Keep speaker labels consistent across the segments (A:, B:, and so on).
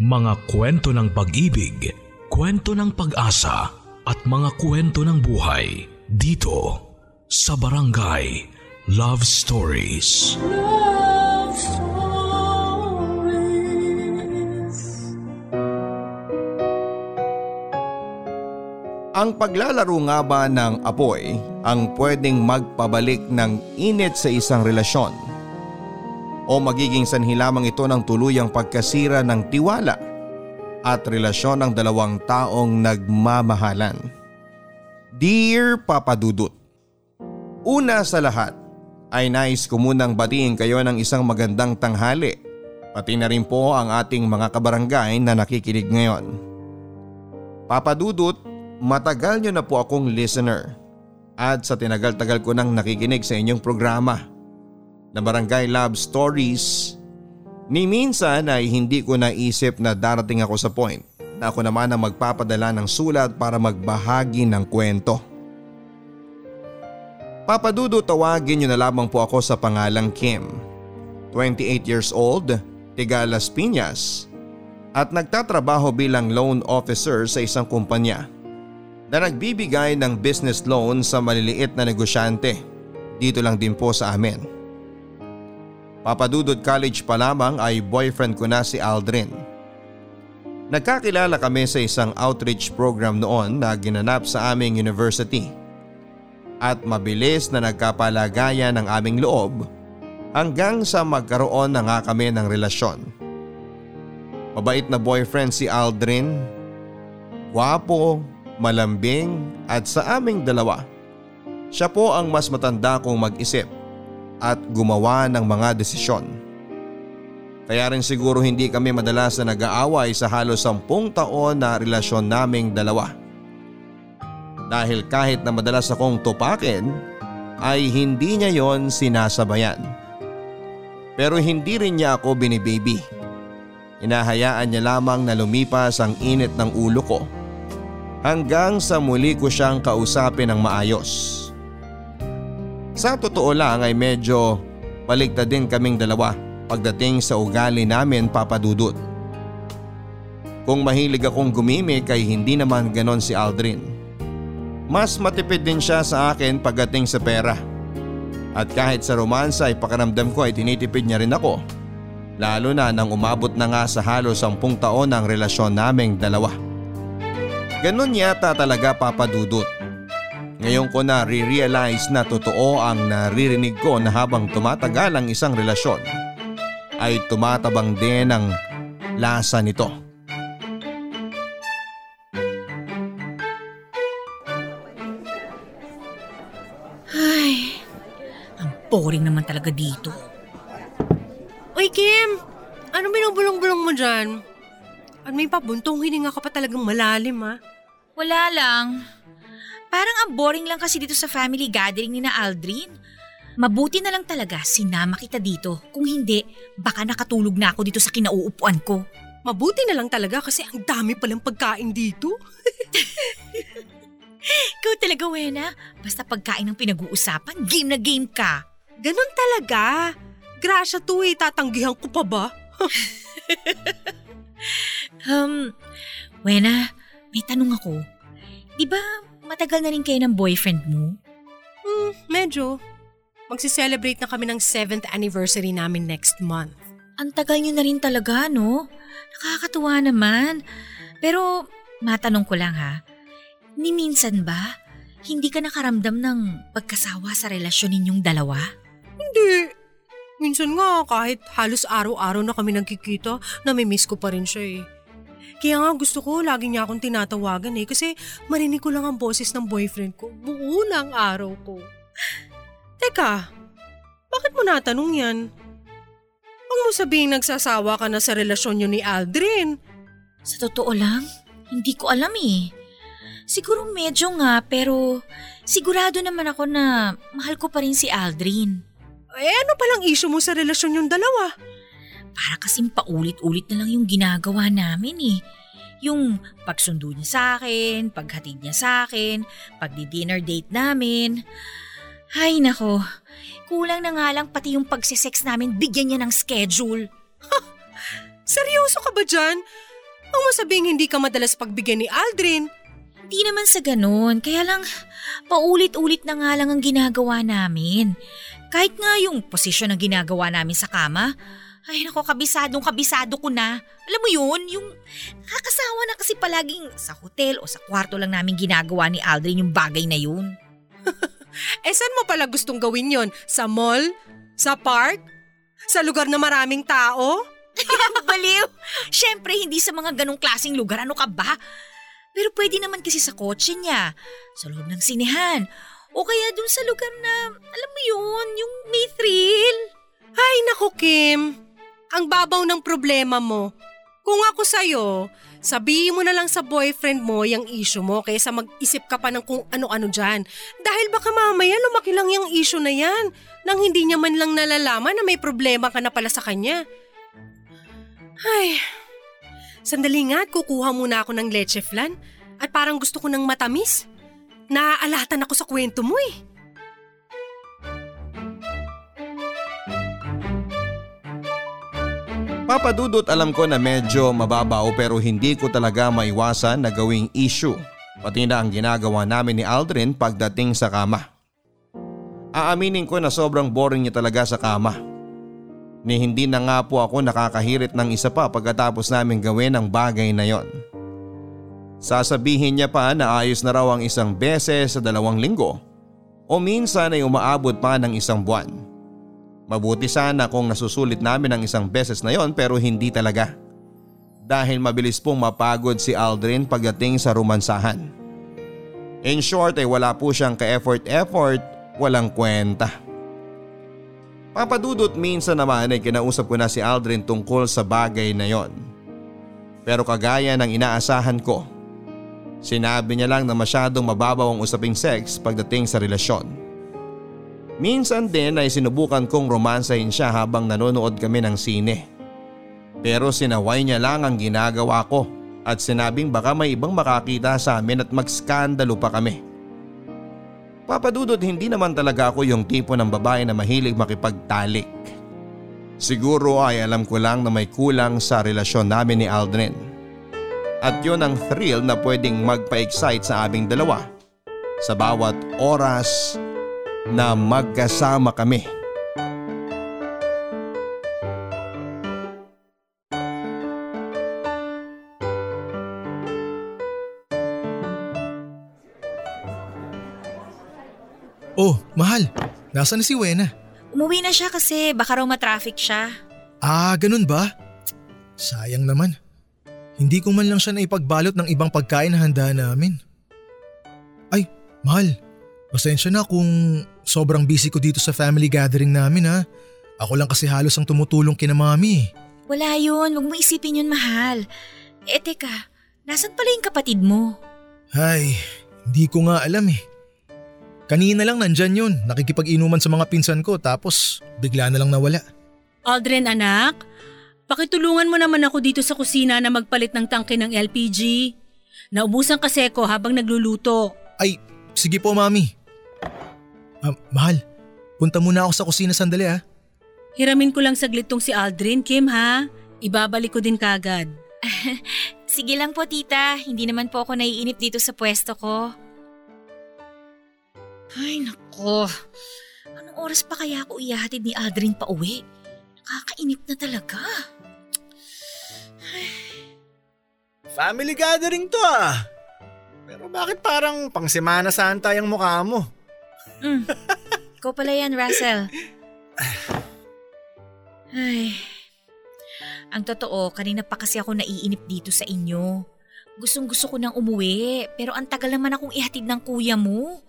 A: Mga kwento ng pag-ibig, kwento ng pag-asa at mga kwento ng buhay dito sa Barangay Love Stories.
B: Love Stories.
C: Ang paglalaro nga ba ng apoy ang pwedeng magpabalik ng init sa isang relasyon? O magiging sanhi lamang ito ng tuluyang pagkasira ng tiwala at relasyon ng dalawang taong nagmamahalan? Dear Papa Dudut, Una sa lahat ay nais ko munang batiin kayo ng isang magandang tanghali pati na rin po ang ating mga kabarangay na nakikinig ngayon. Papa Dudut, matagal nyo na po akong listener at sa tinagal-tagal ko nang nakikinig sa inyong programa na Barangay Love Stories. Ni minsan ay hindi ko naisip na darating ako sa point na ako naman ang magpapadala ng sulat para magbahagi ng kwento. Papadudo tawagin niyo na lamang po ako sa pangalang Kim. 28 years old, tiga Las Piñas at nagtatrabaho bilang loan officer sa isang kumpanya na nagbibigay ng business loan sa maliliit na negosyante dito lang din po sa amin. Papadudod college pa lamang ay boyfriend ko na si Aldrin. Nagkakilala kami sa isang outreach program noon na ginanap sa aming university. At mabilis na nagkapalagayan ng aming loob hanggang sa magkaroon na nga kami ng relasyon. Mabait na boyfriend si Aldrin. Guwapo, malambing at sa aming dalawa. Siya po ang mas matanda kong mag-isip at gumawa ng mga desisyon. Kaya rin siguro hindi kami madalas na nag-aaway sa halos sampung taon na relasyon naming dalawa. Dahil kahit na madalas akong tupakin ay hindi niya yon sinasabayan. Pero hindi rin niya ako binibaby. Inahayaan niya lamang na lumipas ang init ng ulo ko hanggang sa muli ko siyang kausapin ng maayos. Sa totoo lang ay medyo baligtad din kaming dalawa pagdating sa ugali namin papadudot. Kung mahilig akong gumimik ay hindi naman ganon si Aldrin. Mas matipid din siya sa akin pagdating sa pera. At kahit sa romansa ay pakaramdam ko ay tinitipid niya rin ako. Lalo na nang umabot na nga sa halos sampung taon ang relasyon naming dalawa. Ganon yata talaga papadudot. Ngayon ko na re-realize na totoo ang naririnig ko na habang tumatagal ang isang relasyon ay tumatabang din ang lasa nito.
D: Ay, ang boring naman talaga dito.
E: Uy, Kim! Ano binubulong-bulong mo dyan? At may pabuntong hininga ka pa talagang malalim, ha?
D: Wala lang. Parang ang boring lang kasi dito sa family gathering ni na Aldrin. Mabuti na lang talaga sinama kita dito. Kung hindi, baka nakatulog na ako dito sa kinauupuan ko.
E: Mabuti na lang talaga kasi ang dami palang pagkain dito.
D: Ikaw talaga, Wena. Basta pagkain ng pinag-uusapan, game na game ka.
E: Ganon talaga. Grasya to eh, tatanggihan ko pa ba?
D: Um, Wena, may tanong ako. Di ba matagal na rin kayo ng boyfriend mo?
E: Hmm, medyo. Magsi-celebrate na kami ng 7th anniversary namin next month.
D: Ang tagal nyo na rin talaga, no? Nakakatuwa naman. Pero, matanong ko lang ha. Ni minsan ba, hindi ka nakaramdam ng pagkasawa sa relasyon ninyong dalawa?
E: Hindi. Minsan nga, kahit halos araw-araw na kami nagkikita, namimiss ko pa rin siya eh. Kaya nga gusto ko, lagi niya akong tinatawagan eh, kasi marinig ko lang ang boses ng boyfriend ko. Buo ang araw ko. Teka, bakit mo natanong yan? Huwag mo sabihin nagsasawa ka na sa relasyon niyo ni Aldrin.
D: Sa totoo lang, hindi ko alam eh. Siguro medyo nga pero sigurado naman ako na mahal ko pa rin si Aldrin.
E: Eh ano palang issue mo sa relasyon yung dalawa?
D: Para kasing paulit-ulit na lang yung ginagawa namin eh. Yung pagsundo niya sa akin, paghatid niya sa akin, pagdi-dinner date namin. Ay nako, kulang na nga lang pati yung pagsisex namin bigyan niya ng schedule.
E: Seryoso ka ba dyan? Huwag mo sabihing hindi ka madalas pagbigyan ni Aldrin.
D: Hindi naman sa ganun, kaya lang paulit-ulit na nga lang ang ginagawa namin. Kahit nga yung posisyon na ginagawa namin sa kama, ay nako, kabisadong kabisado ko na. Alam mo yun, yung kakasawa na kasi palaging sa hotel o sa kwarto lang namin ginagawa ni Aldrin yung bagay na yun.
E: Eh saan mo pala gustong gawin yon? Sa mall? Sa park? Sa lugar na maraming tao?
D: Baliw! Siyempre, hindi sa mga ganong klaseng lugar. Ano ka ba? Pero pwede naman kasi sa kotse niya, sa loob ng sinehan, o kaya dun sa lugar na, alam mo yun, yung may thrill.
E: Ay naku Kim, ang babaw ng problema mo. Kung ako sa'yo, sabihin mo na lang sa boyfriend mo yung issue mo kaysa mag-isip ka pa ng kung ano-ano dyan. Dahil baka mamaya lumaki lang yung issue na yan nang hindi niya man lang nalalaman na may problema ka na pala sa kanya. Ay, sandali nga at kukuha muna ako ng leche flan at parang gusto ko ng matamis. Naaalatan ako sa kwento mo eh.
C: Papadudot alam ko na medyo mababaw pero hindi ko talaga maiwasan na gawing issue pati na ang ginagawa namin ni Aldrin pagdating sa kama. Aaminin ko na sobrang boring niya talaga sa kama. Ni hindi na nga po ako nakakahirit ng isa pa pagkatapos namin gawin ang bagay na yon. Sasabihin niya pa na ayos na raw ang isang beses sa dalawang linggo o minsan ay umaabot pa ng isang buwan. Mabuti sana kung nasusulit namin ang isang beses na yon pero hindi talaga. Dahil mabilis pong mapagod si Aldrin pagdating sa romansahan. In short ay wala po siyang ka-effort-effort, walang kwenta. Papadudot minsan naman ay kinausap ko na si Aldrin tungkol sa bagay na yon. Pero kagaya ng inaasahan ko, sinabi niya lang na masyadong mababaw ang usaping sex pagdating sa relasyon. Minsan din ay sinubukan kong romansahin siya habang nanonood kami ng sine. Pero sinaway niya lang ang ginagawa ko at sinabing baka may ibang makakita sa amin at magskandalo pa kami. Papadudod hindi naman talaga ako yung tipo ng babae na mahilig makipagtalik. Siguro ay alam ko lang na may kulang sa relasyon namin ni Aldrin. At yun ang thrill na pwedeng magpa-excite sa aming dalawa sa bawat oras na magkasama kami.
F: Oh, mahal. Nasaan na si Wena?
D: Umuwi na siya kasi baka raw matraffic siya.
F: Ah, ganun ba? Sayang naman. Hindi ko man lang siya naipagbalot ng ibang pagkain na handa namin. Ay, mahal. Pasensya na kung sobrang busy ko dito sa family gathering namin ha. Ako lang kasi halos ang tumutulong kina mami.
D: Wala yun, huwag mo isipin yun mahal. Eh teka, nasan pala yung kapatid mo?
F: Ay, hindi ko nga alam eh. Kanina lang nandyan yun, nakikipag-inuman sa mga pinsan ko tapos bigla na lang nawala.
B: Aldrin anak, pakitulungan mo naman ako dito sa kusina na magpalit ng tangke ng LPG. Naubusan kasi ko habang nagluluto.
F: Ay, sige po mami. Ah, mahal, punta muna ako sa kusina sandali ah.
B: Hiramin ko lang saglit tong si Aldrin, Kim ha. Ibabalik ko din kagad.
D: Sige lang po tita, hindi naman po ako naiinip dito sa pwesto ko. Ay nako, anong oras pa kaya ako iyahatid ni Adrin pa uwi? Nakakainip na talaga.
G: Family gathering to ah. Pero bakit parang pang Semana Santa yung mukha mo?
D: Mm. Ikaw pala yan, Russell. Ay. Ang totoo, kanina pa kasi ako naiinip dito sa inyo. Gustong gusto ko nang umuwi, pero ang tagal naman akong ihatid ng kuya mo.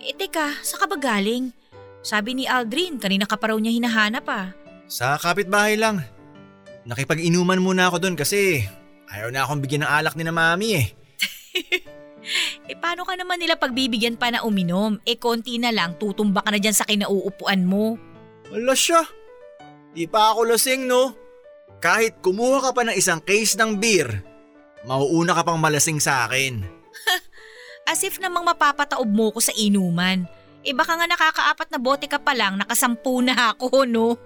D: Eh teka, sa ka ba galing? Sabi ni Aldrin, kanina ka pa raw niya hinahanap ah.
G: Sa kapitbahay lang. Nakipag-inuman muna ako doon kasi ayaw na akong bigyan ng alak ni na mami eh.
D: Eh paano ka naman nila pagbibigyan pa na uminom? Eh konti na lang, tutumba ka na dyan sa kinauupuan mo.
G: Wala siya. Di pa ako lasing no. Kahit kumuha ka pa ng isang case ng beer, mauuna ka pang malasing sa akin.
D: As if namang mapapataob mo ko sa inuman. Eh baka nga nakakaapat na bote ka pa lang, nakasampu na ako, no?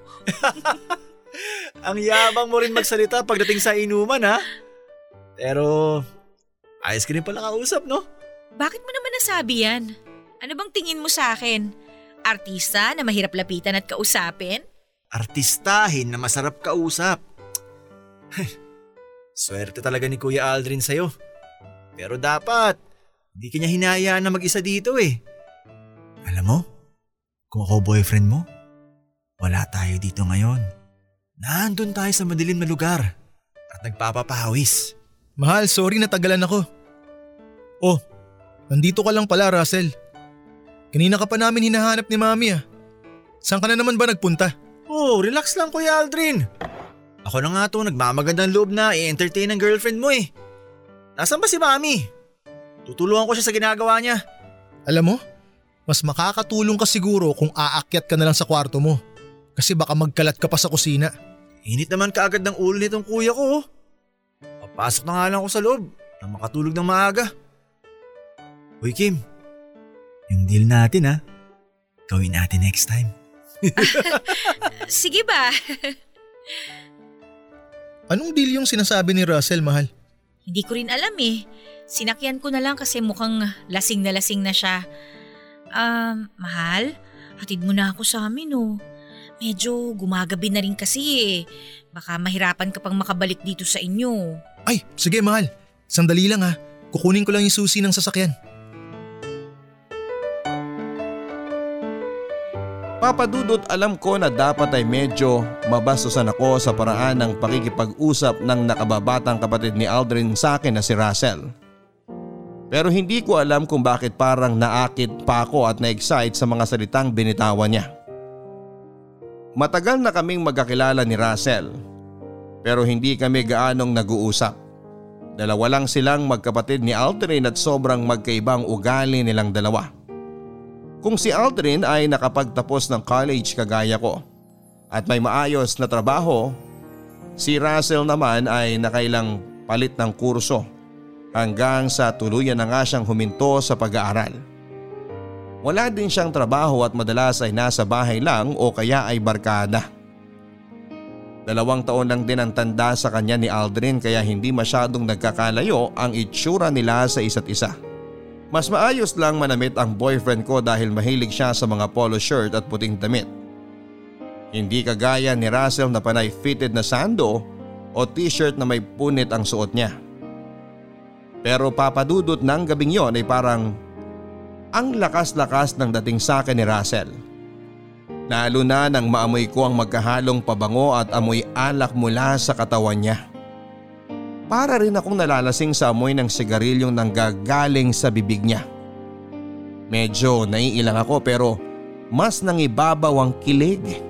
G: Ang yabang mo rin magsalita pagdating sa inuman ha. Pero ayos ka rin pala kausap, no?
D: Bakit mo naman nasabi yan? Ano bang tingin mo sa akin? Artista na mahirap lapitan at kausapin?
G: Artistahin na masarap kausap. Swerte talaga ni Kuya Aldrin sa'yo. Pero dapat, hindi kanya hinayaan na mag-isa dito eh. Alam mo, kung ako boyfriend mo, wala tayo dito ngayon. Nandun tayo sa madilim na lugar at nagpapapawis.
F: Mahal, sorry na tagalan ako. Oh, nandito ka lang pala Russell. Kanina ka pa namin hinahanap ni Mami ah. Saan ka na naman ba nagpunta?
G: Oh, relax lang Kuya Aldrin. Ako na nga to nagmamagandang loob na i-entertain ang girlfriend mo eh. Nasaan ba si Mami? Tutulungan ko siya sa ginagawa niya.
F: Alam mo, mas makakatulong ka siguro kung aakyat ka na lang sa kwarto mo. Kasi baka magkalat ka pa sa kusina.
G: Init naman kaagad ng ulo nitong kuya ko. oh. Papasok na nga lang ako sa loob na makatulog ng maaga. Uy Kim, yung deal natin ha, gawin natin next time.
D: Sige ba?
F: Anong deal yung sinasabi ni Russell, mahal?
D: Hindi ko rin alam eh. Sinakyan ko na lang kasi mukhang lasing na lasing na siya. Um, mahal, hatid mo na ako sa amin oh. Medyo gumagabi na rin kasi eh. Baka mahirapan ka pang makabalik dito sa inyo.
F: Ay, sige mahal. Sandali lang ha. Kukunin ko lang yung susi ng sasakyan.
C: Papadudot alam ko na dapat ay medyo mabastusan ako sa paraan ng pakikipag-usap ng nakababatang kapatid ni Aldrin sa akin na si Russell. Pero hindi ko alam kung bakit parang naakit pa ako at na-excite sa mga salitang binitawan niya. Matagal na kaming magkakilala ni Russell pero hindi kami gaanong nag-uusap. Dalawa lang silang magkapatid ni Aldrin at sobrang magkaibang ugali nilang dalawa. Kung si Aldrin ay nakapagtapos ng college kagaya ko at may maayos na trabaho, si Russell naman ay nakailang palit ng kurso hanggang sa tuluyan na nga siyang huminto sa pag-aaral. Wala din siyang trabaho at madalas ay nasa bahay lang o kaya ay barkada. Dalawang taon lang din ang tanda sa kanya ni Aldrin kaya hindi masyadong nagkakalayo ang itsura nila sa isa't isa. Mas maayos lang manamit ang boyfriend ko dahil mahilig siya sa mga polo shirt at puting damit. Hindi kagaya ni Russell na panay fitted na sando o t-shirt na may punit ang suot niya. Pero papadudot ng gabing yon ay parang ang lakas-lakas ng dating sa akin ni Russell. Lalo na nang maamoy ko ang magkahalong pabango at amoy alak mula sa katawan niya. Para rin akong nalalasing sa amoy ng sigarilyong nanggagaling sa bibig niya. Medyo naiilang ako pero mas nangibabaw ang kilig.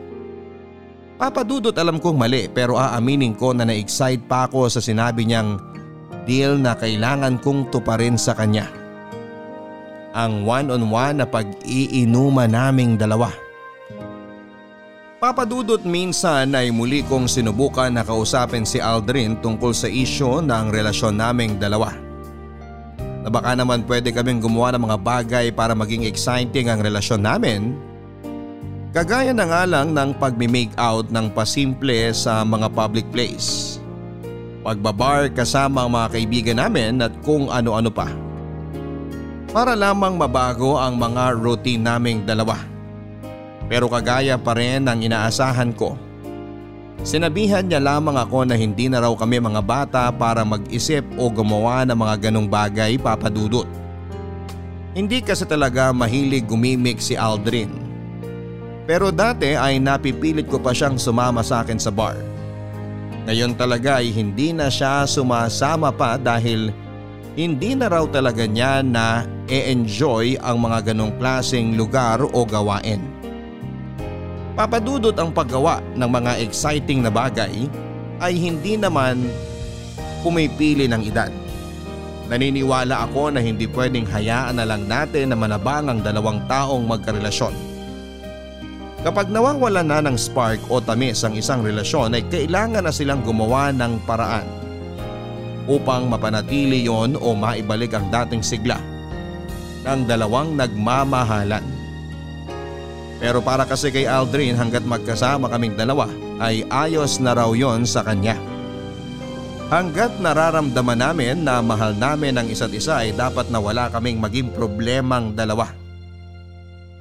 C: Papadudot alam kong mali pero aaminin ko na na-excite pa ako sa sinabi niyang deal na kailangan kong tuparin sa kanya. Ang one-on-one na pag-iinuman naming dalawa. Papadudot minsan ay muli kong sinubukan na kausapin si Aldrin tungkol sa isyo ng relasyon naming dalawa. Na baka naman pwede kaming gumawa ng mga bagay para maging exciting ang relasyon namin. Kagaya na nga lang ng pagmi-make out ng pasimple sa mga public place. Pagbabar kasama ang mga kaibigan namin at kung ano-ano pa. Para lamang mabago ang mga routine naming dalawa. Pero kagaya pa rin ng inaasahan ko. Sinabihan niya lamang ako na hindi na raw kami mga bata para mag-isip o gumawa ng mga ganong bagay papadudot. Hindi kasi talaga mahilig gumimik si Aldrin. Pero dati ay napipilit ko pa siyang sumama sa akin sa bar. Ngayon talaga ay hindi na siya sumasama pa dahil hindi na raw talaga niya na e-enjoy ang mga ganong klaseng lugar o gawain. Papadudot ang paggawa ng mga exciting na bagay ay hindi naman pumipili ng edad. Naniniwala ako na hindi pwedeng hayaan na lang natin na manabang ang dalawang taong magkarelasyon. Kapag nawawala na ng spark o tamis ang isang relasyon ay kailangan na silang gumawa ng paraan upang mapanatili yon o maibalik ang dating sigla ng dalawang nagmamahalan. Pero para kasi kay Aldrin hanggat magkasama kaming dalawa ay ayos na raw yon sa kanya. Hanggat nararamdaman namin na mahal namin ang isa't isa ay dapat na wala kaming maging problemang dalawa.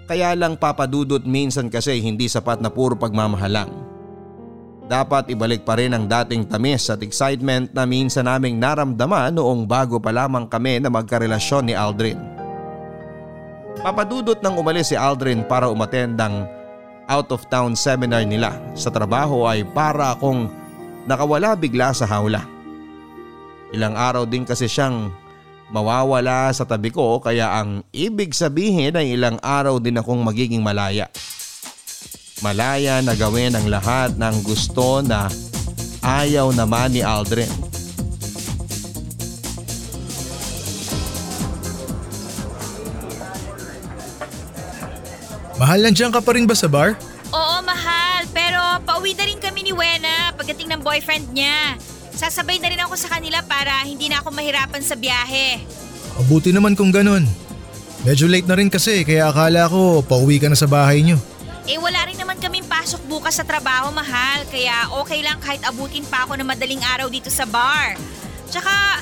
C: Kaya lang papadudot minsan kasi hindi sapat na puro pagmamahalang. Dapat ibalik pa rin ang dating tamis at excitement na minsan naming naramdaman noong bago pa lamang kami na magkarelasyon ni Aldrin. Papadudot nang umalis si Aldrin para umattend ang out of town seminar nila sa trabaho ay para akong nakawala bigla sa hawla. Ilang araw din kasi siyang mawawala sa tabi ko kaya ang ibig sabihin ay ilang araw din akong magiging malaya. Malaya na gawin ang lahat ng gusto na ayaw naman ni Aldrin.
F: Mahal, nandiyan ka pa rin ba sa bar?
D: Oo, mahal. Pero pauwi na rin kami ni Wena pagdating ng boyfriend niya. Sasabay na rin ako sa kanila para hindi na ako mahirapan sa biyahe.
F: Mabuti naman kung ganun. Medyo late na rin kasi kaya akala ko pauwi ka na sa bahay niyo.
D: Eh wala rin naman kaming pasok bukas sa trabaho, mahal. Kaya okay lang kahit abutin pa ako ng madaling araw dito sa bar. Tsaka,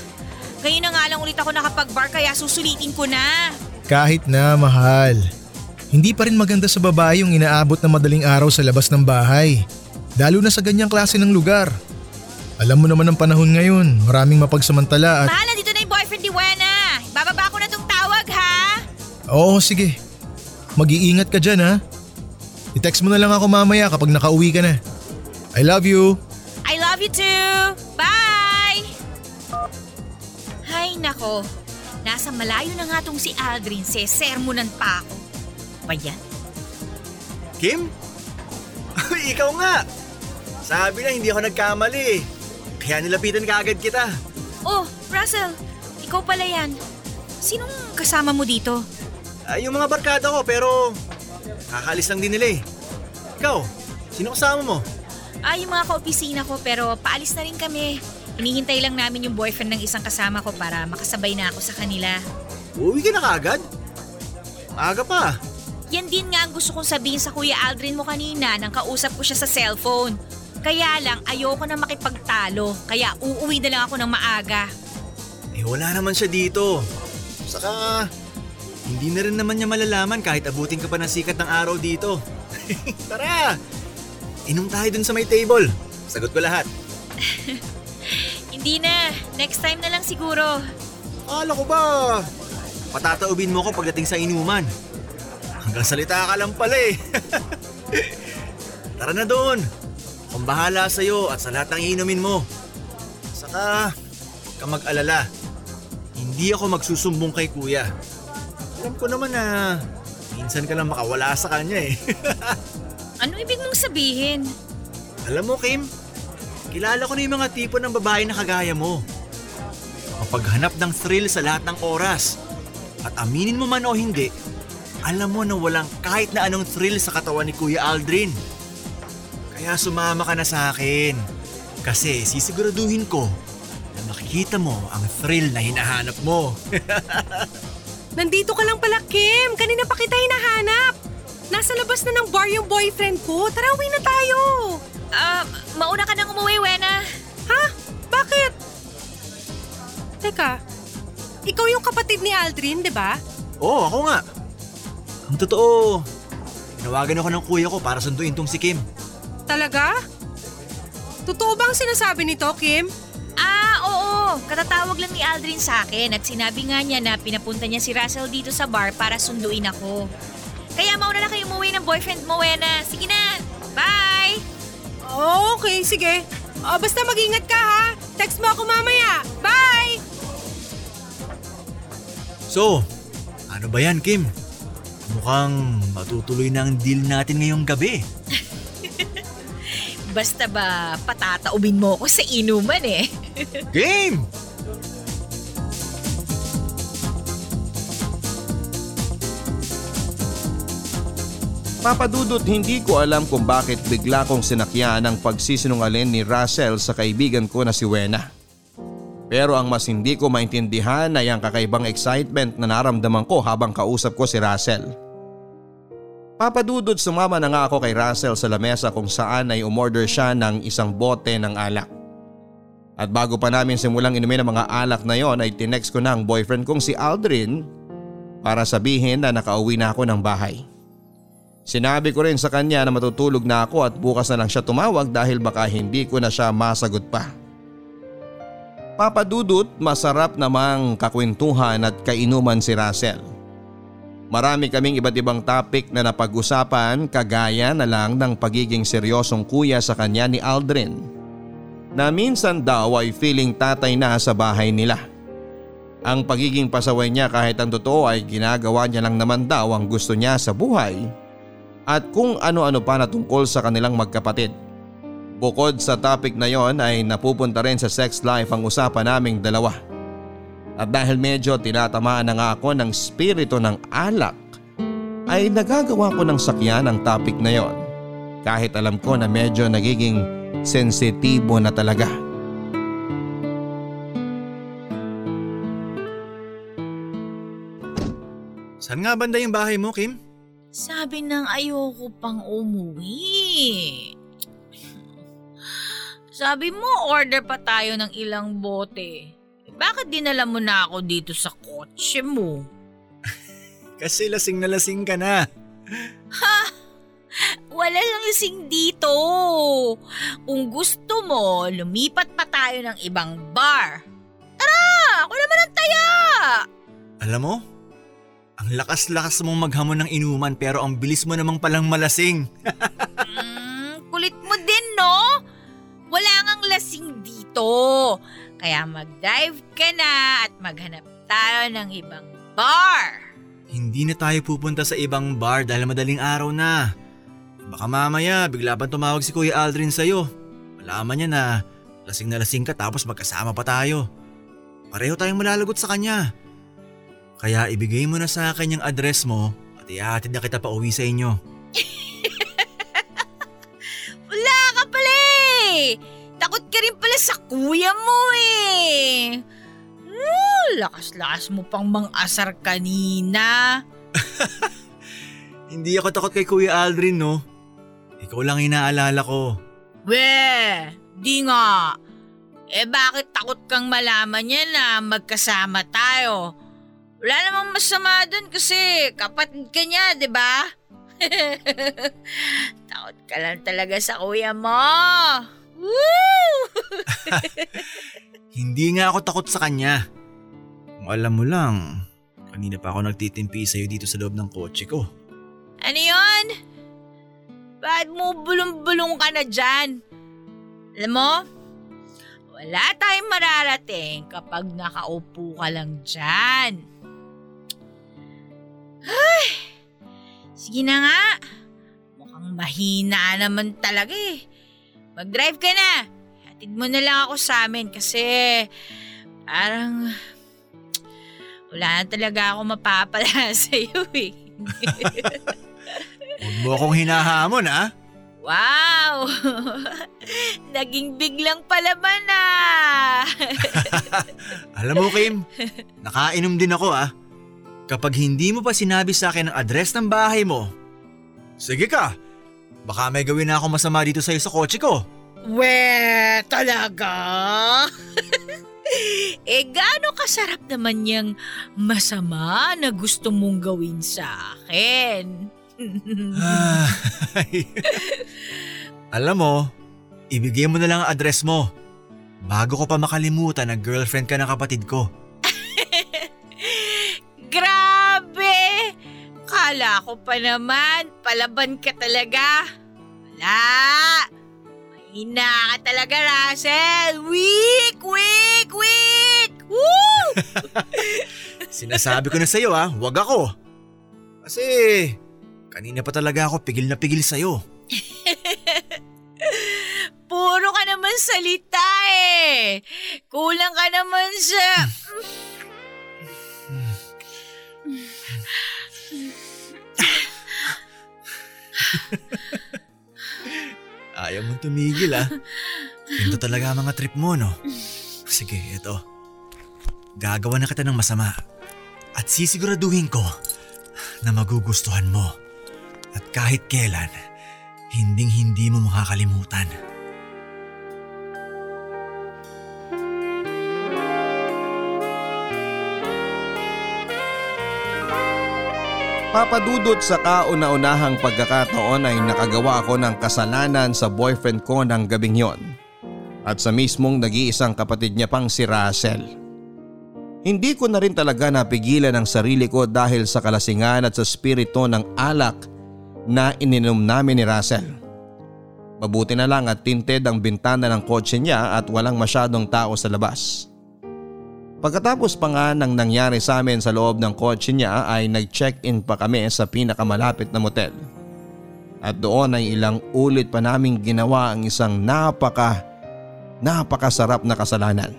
D: ngayon na nga lang ulit ako nakapag-bar kaya susulitin ko na.
F: Kahit na mahal. Hindi pa rin maganda sa babae yung inaabot na madaling araw sa labas ng bahay. Lalo na sa ganyang klase ng lugar. Alam mo naman ang panahon ngayon, maraming mapagsamantala at…
D: Mahal, nandito na yung boyfriend ni Wena. Bababa ko na tong tawag, ha?
F: Oo, sige. Mag-iingat ka dyan ha. I-text mo na lang ako mamaya kapag nakauwi ka na. I love you.
D: I love you too. Bye! Hay nako, nasa malayo na nga tong si Aldrin, sesermonan pa ako. Ba yan?
G: Kim? Ikaw nga! Sabi na hindi ako nagkamali. Kaya nilapitan ka agad kita.
D: Oh, Russell, ikaw pala yan. Sinong kasama mo dito?
G: Ay, yung mga barkada ko pero kakalis lang din nila eh. Ikaw, sino kasama mo?
D: Ah, yung mga kaopisina ko pero paalis na rin kami. Hinihintay lang namin yung boyfriend ng isang kasama ko para makasabay na ako sa kanila.
G: Uuwi ka na kaagad? Maaga pa.
D: Yan din nga ang gusto kong sabihin sa Kuya Aldrin mo kanina nang kausap ko siya sa cellphone. Kaya lang ayoko na makipagtalo, kaya uuwi na lang ako ng maaga.
G: Eh wala naman siya dito. Saka, hindi na rin naman niya malalaman kahit abutin ka pa ng sikat ng araw dito. Tara! Inom tayo dun sa may table. Sagot ko lahat.
D: Hindi na, next time na lang siguro.
G: Akala ko ba? Patataubin mo ko pagdating sa inuman. Hanggang salita ka lang pala eh. Tara na doon. Kung bahala sa'yo at sa lahat ng inumin mo. Saka, huwag ka mag-alala. Hindi ako magsusumbong kay kuya. Alam ko naman na minsan ka lang makawala sa kanya eh.
D: Ano ibig mong sabihin?
G: Alam mo Kim, kilala ko na yung mga tipo ng babae na kagaya mo. Mapaghanap ng thrill sa lahat ng oras. At aminin mo man o hindi, alam mo na walang kahit na anong thrill sa katawan ni Kuya Aldrin. Kaya sumama ka na sa akin. Kasi sisiguraduhin ko na makikita mo ang thrill na hinahanap mo.
E: Nandito ka lang pala, Kim. Kanina pa kita hinahanap. Nasa labas na ng bar yung boyfriend ko. Tara, uwi na tayo.
D: Ah, mauna ka nang umuwi, Wena.
E: Ha? Bakit? Teka, ikaw yung kapatid ni Aldrin, di ba?
G: Oo, ako nga. Ang totoo, tinawagan ako ng kuya ko para sunduin tong si Kim.
E: Talaga? Totoo bang sinasabi nito, Kim?
D: Ah, oo. Katatawag lang ni Aldrin sa akin at sinabi nga niya na pinapunta niya si Russell dito sa bar para sunduin ako. Kaya mauna na kayo umuwi ng boyfriend mo, Wena. Sige na. Bye!
E: Okay, sige. Ah, basta mag-ingat ka ha. Text mo ako mamaya. Bye!
G: So, ano ba yan Kim? Mukhang matutuloy na ang deal natin ngayong gabi.
D: Basta ba patataubin mo ako sa inuman eh.
G: Game!
C: Papadudot hindi ko alam kung bakit bigla kong sinakyan ang pagsisinungalin ni Russell sa kaibigan ko na si Wena. Pero ang mas hindi ko maintindihan ay ang kakaibang excitement na naramdaman ko habang kausap ko si Russell. Papadudot sumama na nga ako kay Russell sa lamesa kung saan ay umorder siya ng isang bote ng alak. At bago pa namin simulang inumin ang mga alak na yon ay tinext ko na ang boyfriend kong si Aldrin para sabihin na nakauwi na ako ng bahay. Sinabi ko rin sa kanya na matutulog na ako at bukas na lang siya tumawag dahil baka hindi ko na siya masagot pa. Papadudot masarap namang kakwentuhan at kainuman si Russell. Marami kaming iba't ibang topic na napag-usapan kagaya na lang ng pagiging seryosong kuya sa kanya ni Aldrin. Na minsan daw ay feeling tatay na sa bahay nila. Ang pagiging pasaway niya kahit ang totoo ay ginagawa niya lang naman daw ang gusto niya sa buhay at kung ano-ano pa na tungkol sa kanilang magkapatid. Bukod sa topic na yon ay napupunta rin sa sex life ang usapan naming dalawa. At dahil medyo tinatamaan na nga ako ng spirito ng alak, ay nagagawa ko ng sakyan ang topic na yon. Kahit alam ko na medyo nagiging sensitibo na talaga.
G: Saan nga banda yung bahay mo, Kim?
D: Sabi nang ayoko pang umuwi. Sabi mo, order pa tayo ng ilang bote. Eh, bakit dinala mo na ako dito sa kotse mo?
G: Kasi lasing na lasing ka na.
D: Wala lang lasing dito. Kung gusto mo, lumipat pa tayo ng ibang bar. Tara! Ako naman ang taya!
G: Alam mo, ang lakas-lakas mong maghamon ng inuman pero ang bilis mo namang palang malasing.
D: dito. Kaya mag-drive ka na at maghanap tayo ng ibang bar.
G: Hindi na tayo pupunta sa ibang bar dahil madaling araw na. Baka mamaya bigla pang tumawag si Kuya Aldrin sa'yo. Malaman niya na lasing na lasing ka tapos magkasama pa tayo. Pareho tayong malalagot sa kanya. Kaya ibigay mo na sa akin yung address mo at ihatid na kita pa uwi sa inyo.
D: Wala ka pala eh. Takot ka rin pala sa kuya mo eh. Hmm, lakas-lakas mo pang mang-asar kanina.
G: Hindi ako takot kay Kuya Aldrin no. Ikaw lang inaalala ko.
D: We, di nga. Eh bakit takot kang malaman niya na magkasama tayo? Wala namang masama dun kasi kapatid ka niya, di ba? takot ka lang talaga sa kuya mo. Woo!
G: Hindi nga ako takot sa kanya. Kung alam mo lang, kanina pa ako nagtitimpi sa'yo dito sa loob ng kotse ko.
D: Ano yon? Bakit mo bulong-bulong ka na dyan? Alam mo, wala tayong mararating kapag nakaupo ka lang dyan. Ay, sige na nga. Mukhang mahina naman talaga eh. Mag-drive ka na. Hatid mo na lang ako sa amin kasi parang wala na talaga ako mapapala sa iyo eh.
G: Huwag mo akong hinahamon ha.
D: Wow! Naging biglang palaban na!
G: Alam mo Kim, nakainom din ako ah. Kapag hindi mo pa sinabi sa akin ang address ng bahay mo, sige ka, baka may gawin na ako masama dito sa'yo sa kotse ko.
D: We, talaga? eh, gaano kasarap naman yung masama na gusto mong gawin sa akin?
G: Ay. Alam mo, ibigay mo na lang ang address mo. Bago ko pa makalimutan na girlfriend ka ng kapatid ko.
D: Kala ko pa naman, palaban ka talaga. Wala! Mahina ka talaga, Russell! Weak! Weak! Weak! Woo!
G: Sinasabi ko na sa'yo ah, wag ako. Kasi kanina pa talaga ako pigil na pigil sa'yo.
D: Puro ka naman salita eh. Kulang ka naman sa...
G: Ayaw mong tumigil ah. Ito talaga ang mga trip mo no. Sige, ito. Gagawa na kita ng masama. At sisiguraduhin ko na magugustuhan mo. At kahit kailan, hinding hindi mo makakalimutan.
C: Papadudot sa kauna-unahang pagkakataon ay nakagawa ako ng kasalanan sa boyfriend ko ng gabing yon. At sa mismong nag-iisang kapatid niya pang si Russell. Hindi ko na rin talaga napigilan ang sarili ko dahil sa kalasingan at sa spirito ng alak na ininom namin ni Russell. Mabuti na lang at tinted ang bintana ng kotse niya at walang masyadong tao sa labas. Pagkatapos pa nga ng nangyari sa amin sa loob ng kotse niya ay nag-check-in pa kami sa pinakamalapit na motel. At doon ay ilang ulit pa naming ginawa ang isang napaka, napakasarap na kasalanan.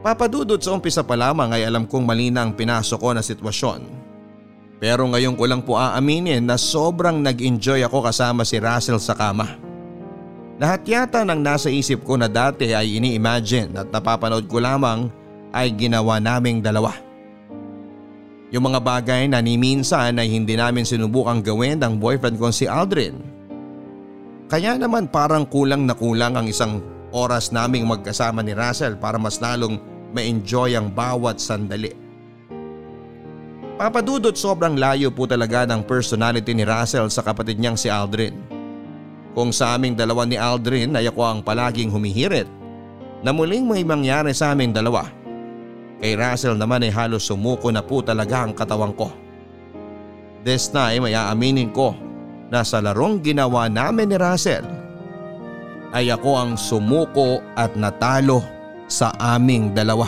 C: Papadudod sa umpisa pa lamang ay alam kong mali na ang pinasok ko na sitwasyon. Pero ngayon ko lang po aaminin na sobrang nag-enjoy ako kasama si Russell sa kama. Lahat yata ng nasa isip ko na dati ay ini-imagine at napapanood ko lamang ay ginawa naming dalawa. Yung mga bagay na ni minsan ay hindi namin sinubukang gawin ng boyfriend kong si Aldrin. Kaya naman parang kulang na kulang ang isang oras naming magkasama ni Russell para mas lalong ma-enjoy ang bawat sandali. Papadudot sobrang layo po talaga ng personality ni Russell sa kapatid niyang si Aldrin. Kung sa aming dalawa ni Aldrin ay ako ang palaging humihirit na muling may mangyari sa aming dalawa. Kay Russell naman ay halos sumuko na po talaga ang katawang ko. This time ay aaminin ko na sa larong ginawa namin ni Russell ay ako ang sumuko at natalo sa aming dalawa.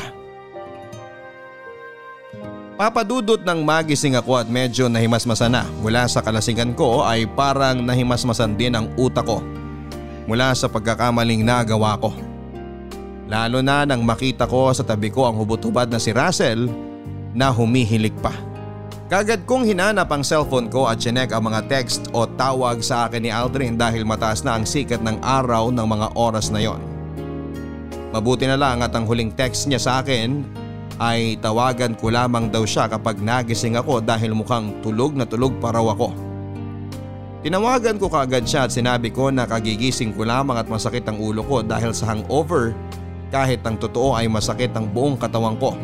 C: Papadudot ng magising ako at medyo nahimasmasan na mula sa kalasingan ko ay parang nahimasmasan din ang utak ko mula sa pagkakamaling nagawa ko. Lalo na nang makita ko sa tabi ko ang hubot-hubad na si Russell na humihilik pa. Kagad kong hinanap ang cellphone ko at chinek ang mga text o tawag sa akin ni Aldrin dahil mataas na ang sikat ng araw ng mga oras na yon. Mabuti na lang at ang huling text niya sa akin ay tawagan ko lamang daw siya kapag nagising ako dahil mukhang tulog na tulog pa raw ako. Tinawagan ko kaagad siya at sinabi ko na kagigising ko lamang at masakit ang ulo ko dahil sa hangover kahit ang totoo ay masakit ang buong katawan ko.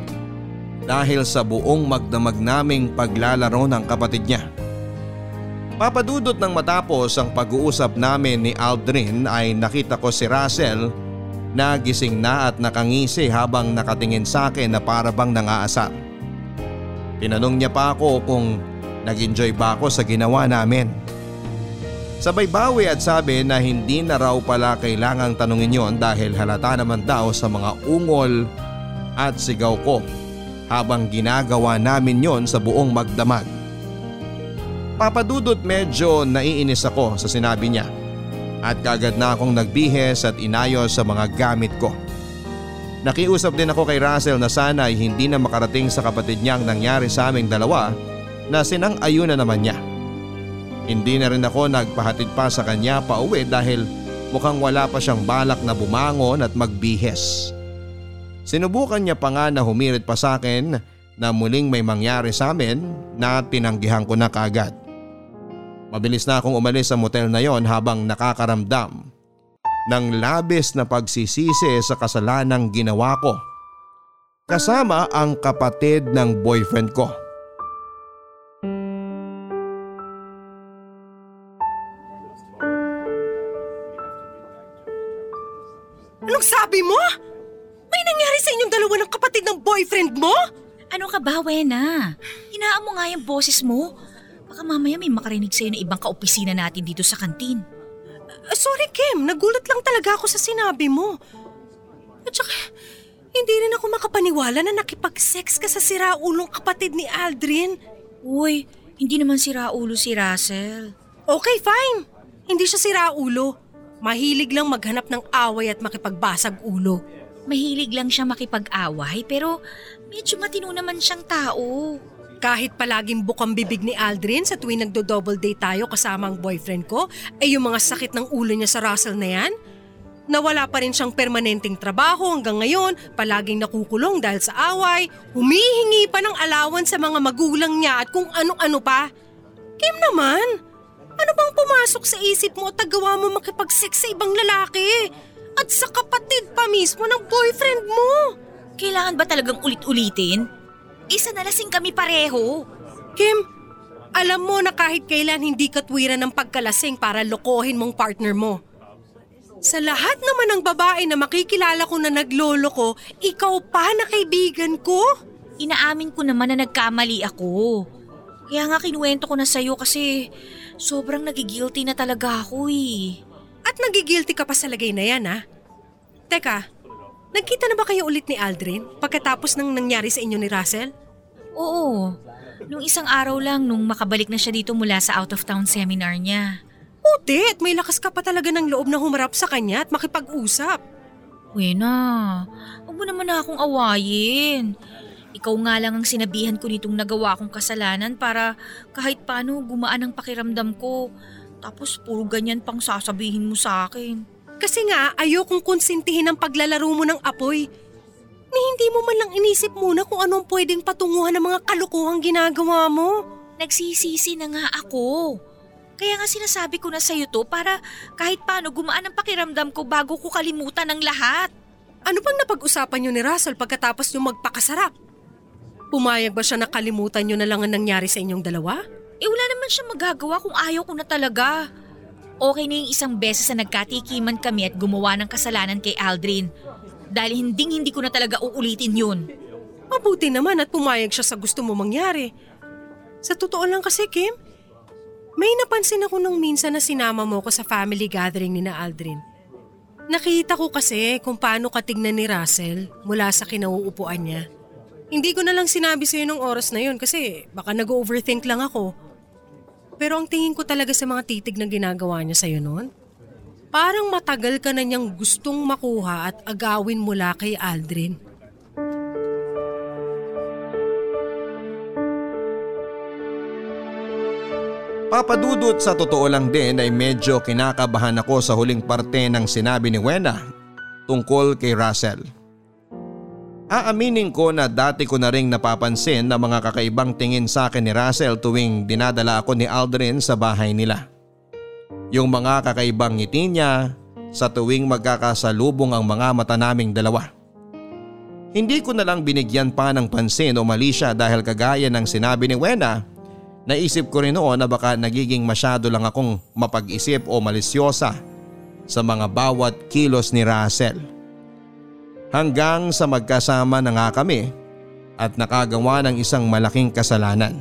C: Dahil sa buong magdamag naming paglalaro ng kapatid niya. Papadudot ng matapos ang pag-uusap namin ni Aldrin ay nakita ko si Russell Nagising na at nakangisi habang nakatingin sa akin na para bang nangaasar. Tinanong niya pa ako kung nag-enjoy ba ako sa ginawa namin. Sabay bawi at sabi na hindi na raw pala kailangang tanungin yon dahil halata naman daw sa mga ungol at sigaw ko habang ginagawa namin yon sa buong magdamag. Papadudot medyo naiinis ako sa sinabi niya at kagad na akong nagbihes at inayos sa mga gamit ko. Nakiusap din ako kay Russell na sana ay hindi na makarating sa kapatid niya ang nangyari sa aming dalawa na sinang ayuna naman niya. Hindi na rin ako nagpahatid pa sa kanya pa uwi dahil mukhang wala pa siyang balak na bumangon at magbihes. Sinubukan niya pa nga na humirit pa sa akin na muling may mangyari sa amin na tinanggihan ko na kagad. Mabilis na akong umalis sa motel na yon habang nakakaramdam ng labis na pagsisisi sa kasalanang ginawa ko. Kasama ang kapatid ng boyfriend ko.
E: Anong sabi mo? May nangyari sa inyong dalawa ng kapatid ng boyfriend mo?
D: Ano ka ba, Wena? Hinaan mo nga yung boses mo. Baka mamaya may makarinig sa'yo na ibang kaopisina natin dito sa kantin.
E: Uh, sorry Kim, nagulat lang talaga ako sa sinabi mo. At saka, hindi rin ako makapaniwala na nakipag-sex ka sa siraulong kapatid ni Aldrin.
D: Uy, hindi naman siraulo si Russell.
E: Okay, fine. Hindi siya siraulo. Mahilig lang maghanap ng away at makipagbasag ulo.
D: Mahilig lang siya makipag-away pero medyo matino naman siyang tao.
E: Kahit palaging bukang bibig ni Aldrin sa tuwing nagdo-double date tayo kasama ang boyfriend ko, ay yung mga sakit ng ulo niya sa Russell na yan? Nawala pa rin siyang permanenteng trabaho hanggang ngayon, palaging nakukulong dahil sa away, humihingi pa ng alawan sa mga magulang niya at kung ano-ano pa. Kim naman, ano bang pumasok sa isip mo at tagawa mo makipag-sex sa ibang lalaki? At sa kapatid pa mismo ng boyfriend mo?
D: Kailangan ba talagang ulit-ulitin? Isa na lasing kami pareho.
E: Kim, Alam mo na kahit kailan hindi katwiran ng pagkalasing para lokohin mong partner mo. Sa lahat naman ng babae na makikilala ko na naglolo ko, ikaw pa na kaibigan ko?
D: Inaamin ko naman na nagkamali ako. Kaya nga kinuwento ko na sa'yo kasi sobrang nagigilty na talaga ako eh.
E: At nagigilty ka pa sa lagay na yan ha? Teka, nagkita na ba kayo ulit ni Aldrin pagkatapos ng nangyari sa inyo ni Russell?
D: Oo, nung isang araw lang nung makabalik na siya dito mula sa out-of-town seminar niya.
E: Puti at may lakas ka pa talaga ng loob na humarap sa kanya at makipag-usap.
D: Wena, huwag mo naman na akong awayin. Ikaw nga lang ang sinabihan ko nitong nagawa kong kasalanan para kahit paano gumaan ang pakiramdam ko. Tapos puro ganyan pang sasabihin mo sa akin.
E: Kasi nga ayokong konsintihin ang paglalaro mo ng apoy. Ni hindi mo man lang inisip muna kung anong pwedeng patunguhan ng mga kalukuhang ginagawa mo.
D: Nagsisisi na nga ako. Kaya nga sinasabi ko na sa'yo to para kahit paano gumaan ang pakiramdam ko bago ko kalimutan ang lahat.
E: Ano bang napag-usapan niyo ni Russell pagkatapos niyo magpakasarap? Pumayag ba siya na kalimutan niyo na lang ang nangyari sa inyong dalawa?
D: Eh wala naman siya magagawa kung ayaw ko na talaga. Okay na yung isang beses na nagkatikiman kami at gumawa ng kasalanan kay Aldrin. Dahil hinding hindi ko na talaga uulitin yun.
E: Mabuti naman at pumayag siya sa gusto mo mangyari. Sa totoo lang kasi, Kim, may napansin ako nung minsan na sinama mo ko sa family gathering ni na Aldrin. Nakita ko kasi kung paano katignan ni Russell mula sa kinauupuan niya. Hindi ko na lang sinabi sa'yo nung oras na yun kasi baka nag-overthink lang ako. Pero ang tingin ko talaga sa mga titig na ginagawa niya sa'yo noon, parang matagal ka na niyang gustong makuha at agawin mula kay Aldrin.
C: Papadudot sa totoo lang din ay medyo kinakabahan ako sa huling parte ng sinabi ni Wena tungkol kay Russell. Aaminin ko na dati ko na ring napapansin na mga kakaibang tingin sa akin ni Russell tuwing dinadala ako ni Aldrin sa bahay nila. Yung mga kakaibang ngiti niya sa tuwing magkakasalubong ang mga mata naming dalawa. Hindi ko na lang binigyan pa ng pansin o mali siya dahil kagaya ng sinabi ni Wena, naisip ko rin noon na baka nagiging masyado lang akong mapag-isip o malisyosa sa mga bawat kilos ni Russell. Hanggang sa magkasama na nga kami at nakagawa ng isang malaking kasalanan.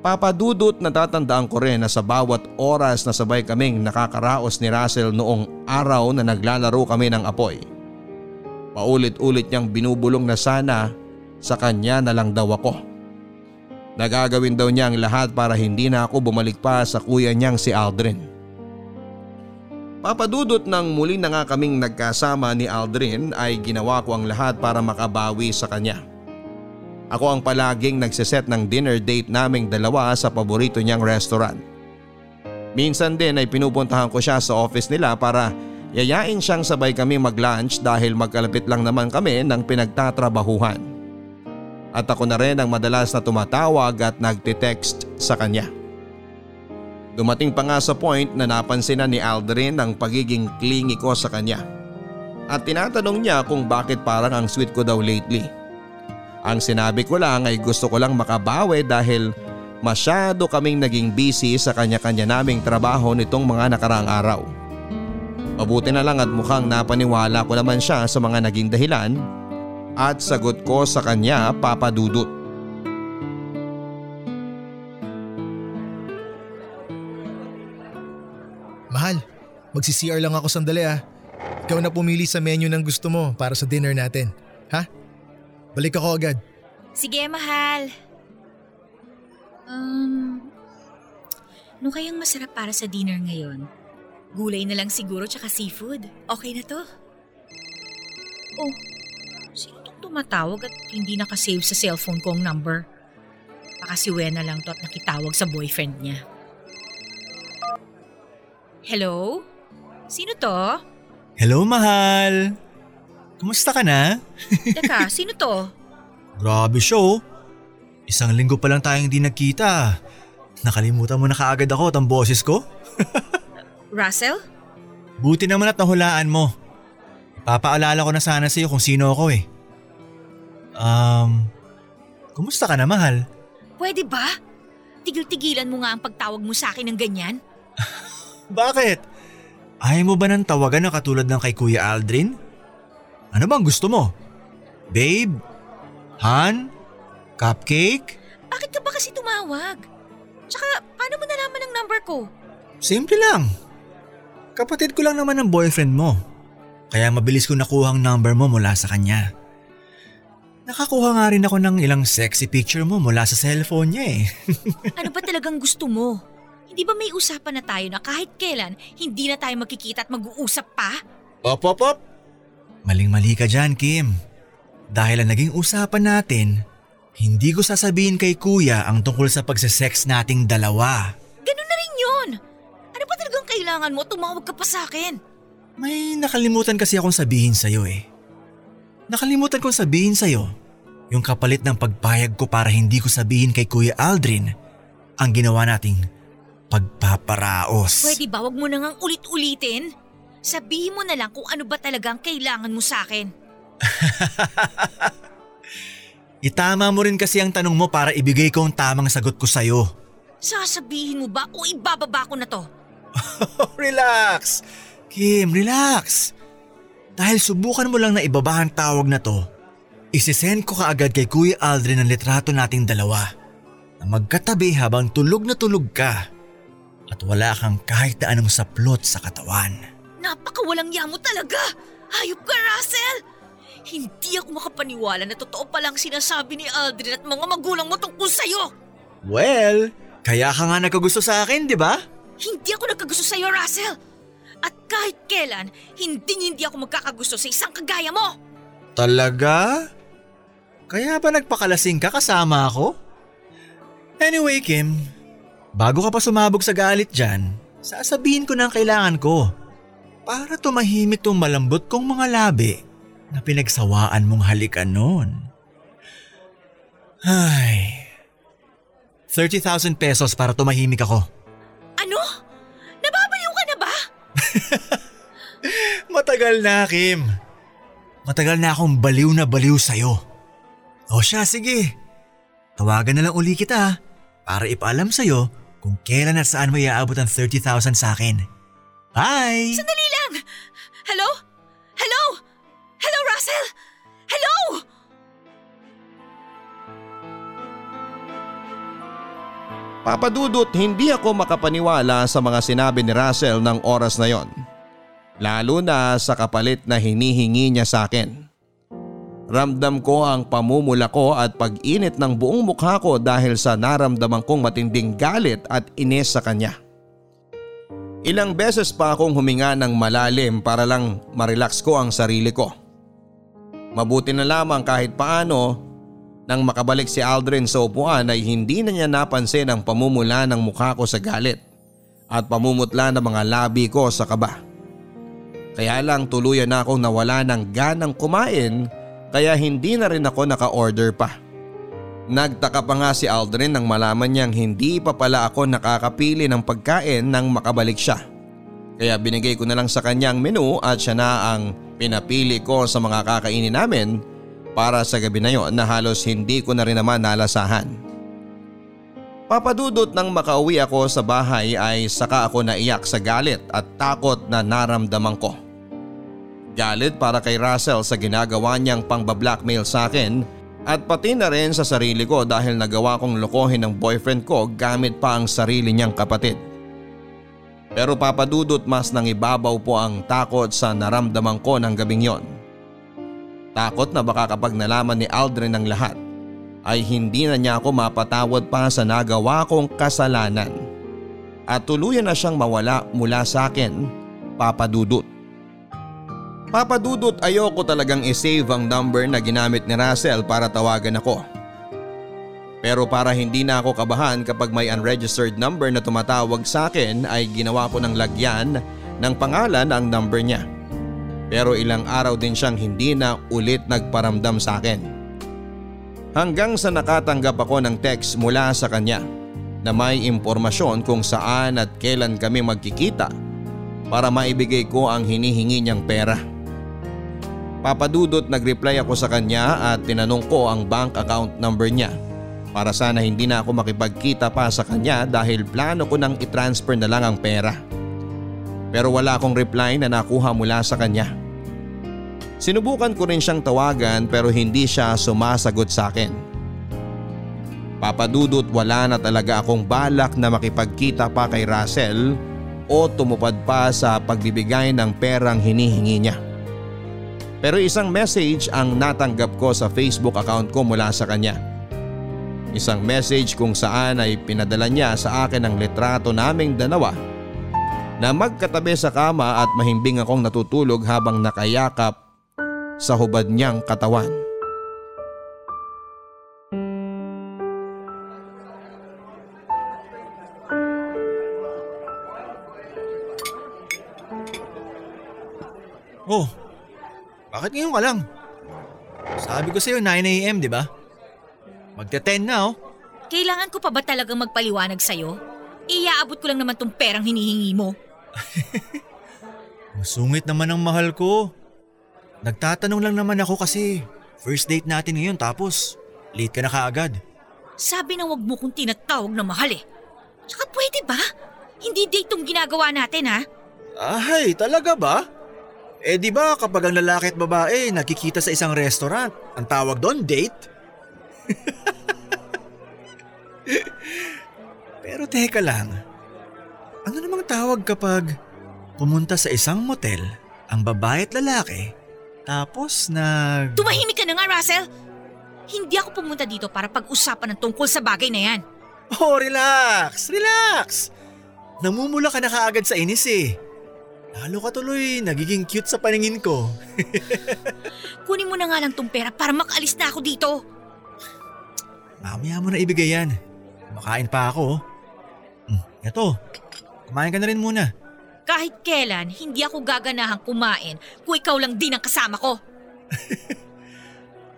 C: Papadudot natatandaan ko rin na sa bawat oras na sabay kaming nakakaraos ni Russell noong araw na naglalaro kami ng apoy. Paulit-ulit niyang binubulong na sana sa kanya na lang daw ako. Nagagawin daw niya ang lahat para hindi na ako bumalik pa sa kuya niyang si Aldrin. Papadudot ng muli na nga kaming nagkasama ni Aldrin ay ginawa ko ang lahat para makabawi sa kanya. Ako ang palaging nagsiset ng dinner date naming dalawa sa paborito niyang restaurant. Minsan din ay pinupuntahan ko siya sa office nila para yayain siyang sabay kami mag-lunch dahil magkalapit lang naman kami ng pinagtatrabahuhan. At ako na rin ang madalas na tumatawag at nagte-text sa kanya. Dumating pa nga sa point na napansin na ni Aldrin ang pagiging clingy ko sa kanya. At tinatanong niya kung bakit parang ang sweet ko daw lately. Ang sinabi ko lang ay gusto ko lang makabawi dahil masyado kaming naging busy sa kanya-kanya naming trabaho nitong mga nakaraang araw. Mabuti na lang at mukhang napaniwala ko naman siya sa mga naging dahilan at sagot ko sa kanya papadudot.
F: magsi-CR lang ako sandali ah. Ikaw na pumili sa menu ng gusto mo para sa dinner natin. Ha? Balik ako agad.
D: Sige, mahal. Um, ano kayang masarap para sa dinner ngayon? Gulay na lang siguro tsaka seafood. Okay na to? Oh, sino tong tumatawag at hindi nakasave sa cellphone ko ang number? Baka si Wena lang to at nakitawag sa boyfriend niya. Hello? Sino to?
G: Hello, mahal. Kumusta ka na?
D: Teka, sino to?
G: Grabe siya oh. Isang linggo pa lang tayong di nagkita. Nakalimutan mo na kaagad ako at ang boses ko?
D: Russell?
G: Buti naman at nahulaan mo. Papaalala ko na sana sa'yo kung sino ako eh. Um, kumusta ka na mahal?
D: Pwede ba? tigil-tigilan mo nga ang pagtawag mo sa akin ng ganyan?
G: Bakit? Ayaw mo ba ng tawagan na katulad ng kay Kuya Aldrin? Ano bang gusto mo? Babe? Han? Cupcake?
D: Bakit ka ba kasi tumawag? Tsaka, paano mo nalaman ang number ko?
G: Simple lang. Kapatid ko lang naman ang boyfriend mo. Kaya mabilis ko nakuha ang number mo mula sa kanya. Nakakuha nga rin ako ng ilang sexy picture mo mula sa cellphone niya eh.
D: Ano ba talagang gusto mo? Hindi ba may usapan na tayo na kahit kailan hindi na tayo magkikita at mag-uusap pa?
G: Op, op, op. Maling-mali ka dyan, Kim. Dahil ang naging usapan natin, hindi ko sasabihin kay kuya ang tungkol sa pagsasex nating dalawa.
D: Ganun na rin yun. Ano ba talagang kailangan mo? Tumawag ka pa sa akin.
G: May nakalimutan kasi akong sabihin sa'yo eh. Nakalimutan kong sabihin sa'yo yung kapalit ng pagpayag ko para hindi ko sabihin kay Kuya Aldrin ang ginawa nating pagpaparaos.
D: Pwede ba wag mo nang ulit-ulitin? Sabihin mo na lang kung ano ba talagang kailangan mo sa akin.
G: Itama mo rin kasi ang tanong mo para ibigay ko ang tamang sagot ko sa'yo.
D: Sasabihin mo ba o ibababa ko na to?
G: relax! Kim, relax! Dahil subukan mo lang na ibaba ang tawag na to, isisend ko kaagad kay Kuya Aldrin ang litrato nating dalawa na magkatabi habang tulog na tulog ka at wala kang kahit na anong saplot sa katawan.
D: Napakawalang yamo talaga! Hayop ka, Russell! Hindi ako makapaniwala na totoo palang sinasabi ni Aldrin at mga magulang mo tungkol sa'yo!
G: Well, kaya ka nga nagkagusto sa akin, di ba?
D: Hindi ako nagkagusto sa'yo, Russell! At kahit kailan, hindi hindi ako magkakagusto sa isang kagaya mo!
G: Talaga? Kaya ba nagpakalasing ka kasama ako? Anyway, Kim, bago ka pa sumabog sa galit dyan, sasabihin ko na ang kailangan ko. Para tumahimik tong malambot kong mga labi na pinagsawaan mong halikan noon. Ay, 30,000 pesos para tumahimik ako.
D: Ano? Nababaliw ka na ba?
G: Matagal na, Kim. Matagal na akong baliw na baliw sa'yo. O siya, sige. Tawagan na lang uli kita para ipaalam sa'yo kung kailan at saan mo iaabot ang 30,000 sa akin. Bye!
D: Sandali lang! Hello? Hello? Hello, Russell? Hello?
C: Papadudot hindi ako makapaniwala sa mga sinabi ni Russell ng oras na yon. Lalo na sa kapalit na hinihingi niya sa akin. Ramdam ko ang pamumula ko at pag-init ng buong mukha ko dahil sa naramdaman kong matinding galit at ines sa kanya. Ilang beses pa akong huminga ng malalim para lang marelax ko ang sarili ko. Mabuti na lamang kahit paano nang makabalik si Aldrin sa upuan ay hindi na niya napansin ang pamumula ng mukha ko sa galit at pamumutla ng mga labi ko sa kaba. Kaya lang tuluyan na akong nawala ng ganang kumain kaya hindi na rin ako naka-order pa. Nagtaka pa nga si Aldrin nang malaman niyang hindi pa pala ako nakakapili ng pagkain nang makabalik siya. Kaya binigay ko na lang sa kanya ang menu at siya na ang pinapili ko sa mga kakainin namin para sa gabi na yon na halos hindi ko na rin naman nalasahan. Papadudot nang makauwi ako sa bahay ay saka ako naiyak sa galit at takot na naramdaman ko. Galit para kay Russell sa ginagawa niyang pangbablackmail sa akin at pati na rin sa sarili ko dahil nagawa kong lokohin ng boyfriend ko gamit pa ang sarili niyang kapatid. Pero papadudot mas nang ibabaw po ang takot sa naramdaman ko ng gabing yon. Takot na baka kapag nalaman ni Aldrin ang lahat ay hindi na niya ako mapatawad pa sa nagawa kong kasalanan at tuluyan na siyang mawala mula sa akin, papadudot. Papadudot ayoko talagang isave ang number na ginamit ni Russell para tawagan ako. Pero para hindi na ako kabahan kapag may unregistered number na tumatawag sa akin ay ginawa ko ng lagyan ng pangalan ang number niya. Pero ilang araw din siyang hindi na ulit nagparamdam sa akin. Hanggang sa nakatanggap ako ng text mula sa kanya na may impormasyon kung saan at kailan kami magkikita para maibigay ko ang hinihingi niyang pera. Papadudot nagreply ako sa kanya at tinanong ko ang bank account number niya para sana hindi na ako makipagkita pa sa kanya dahil plano ko nang itransfer na lang ang pera. Pero wala akong reply na nakuha mula sa kanya. Sinubukan ko rin siyang tawagan pero hindi siya sumasagot sa akin. Papadudot wala na talaga akong balak na makipagkita pa kay Russell o tumupad pa sa pagbibigay ng perang hinihingi niya. Pero isang message ang natanggap ko sa Facebook account ko mula sa kanya. Isang message kung saan ay pinadala niya sa akin ang litrato naming dalawa na magkatabi sa kama at mahimbing akong natutulog habang nakayakap sa hubad niyang katawan.
G: Oh, bakit ngayon ka lang? Sabi ko sa'yo 9am, di ba? Magte-10 na oh.
D: Kailangan ko pa ba talagang magpaliwanag sa'yo? Iaabot ko lang naman tong perang hinihingi mo.
G: Masungit naman ang mahal ko. Nagtatanong lang naman ako kasi first date natin ngayon tapos late ka na kaagad.
D: Sabi na wag mo kong tinatawag na mahal eh. Tsaka pwede ba? Hindi date tong ginagawa natin ha?
G: Ay, talaga ba? Eh di ba kapag ang lalaki at babae nakikita sa isang restaurant, ang tawag doon date? Pero teka lang, ano namang tawag kapag pumunta sa isang motel ang babae at lalaki tapos nag...
D: Tumahimik ka na nga, Russell! Hindi ako pumunta dito para pag-usapan ng tungkol sa bagay na yan.
G: Oh, relax! Relax! Namumula ka na kaagad sa inis eh. Lalo ka tuloy nagiging cute sa paningin ko.
D: Kunin mo na nga lang tong pera para makaalis na ako dito.
G: Mamaya mo na ibigay yan. Makain pa ako. Hmm, eto, kumain ka na rin muna.
D: Kahit kailan, hindi ako gaganahang kumain kung ikaw lang din ang kasama ko.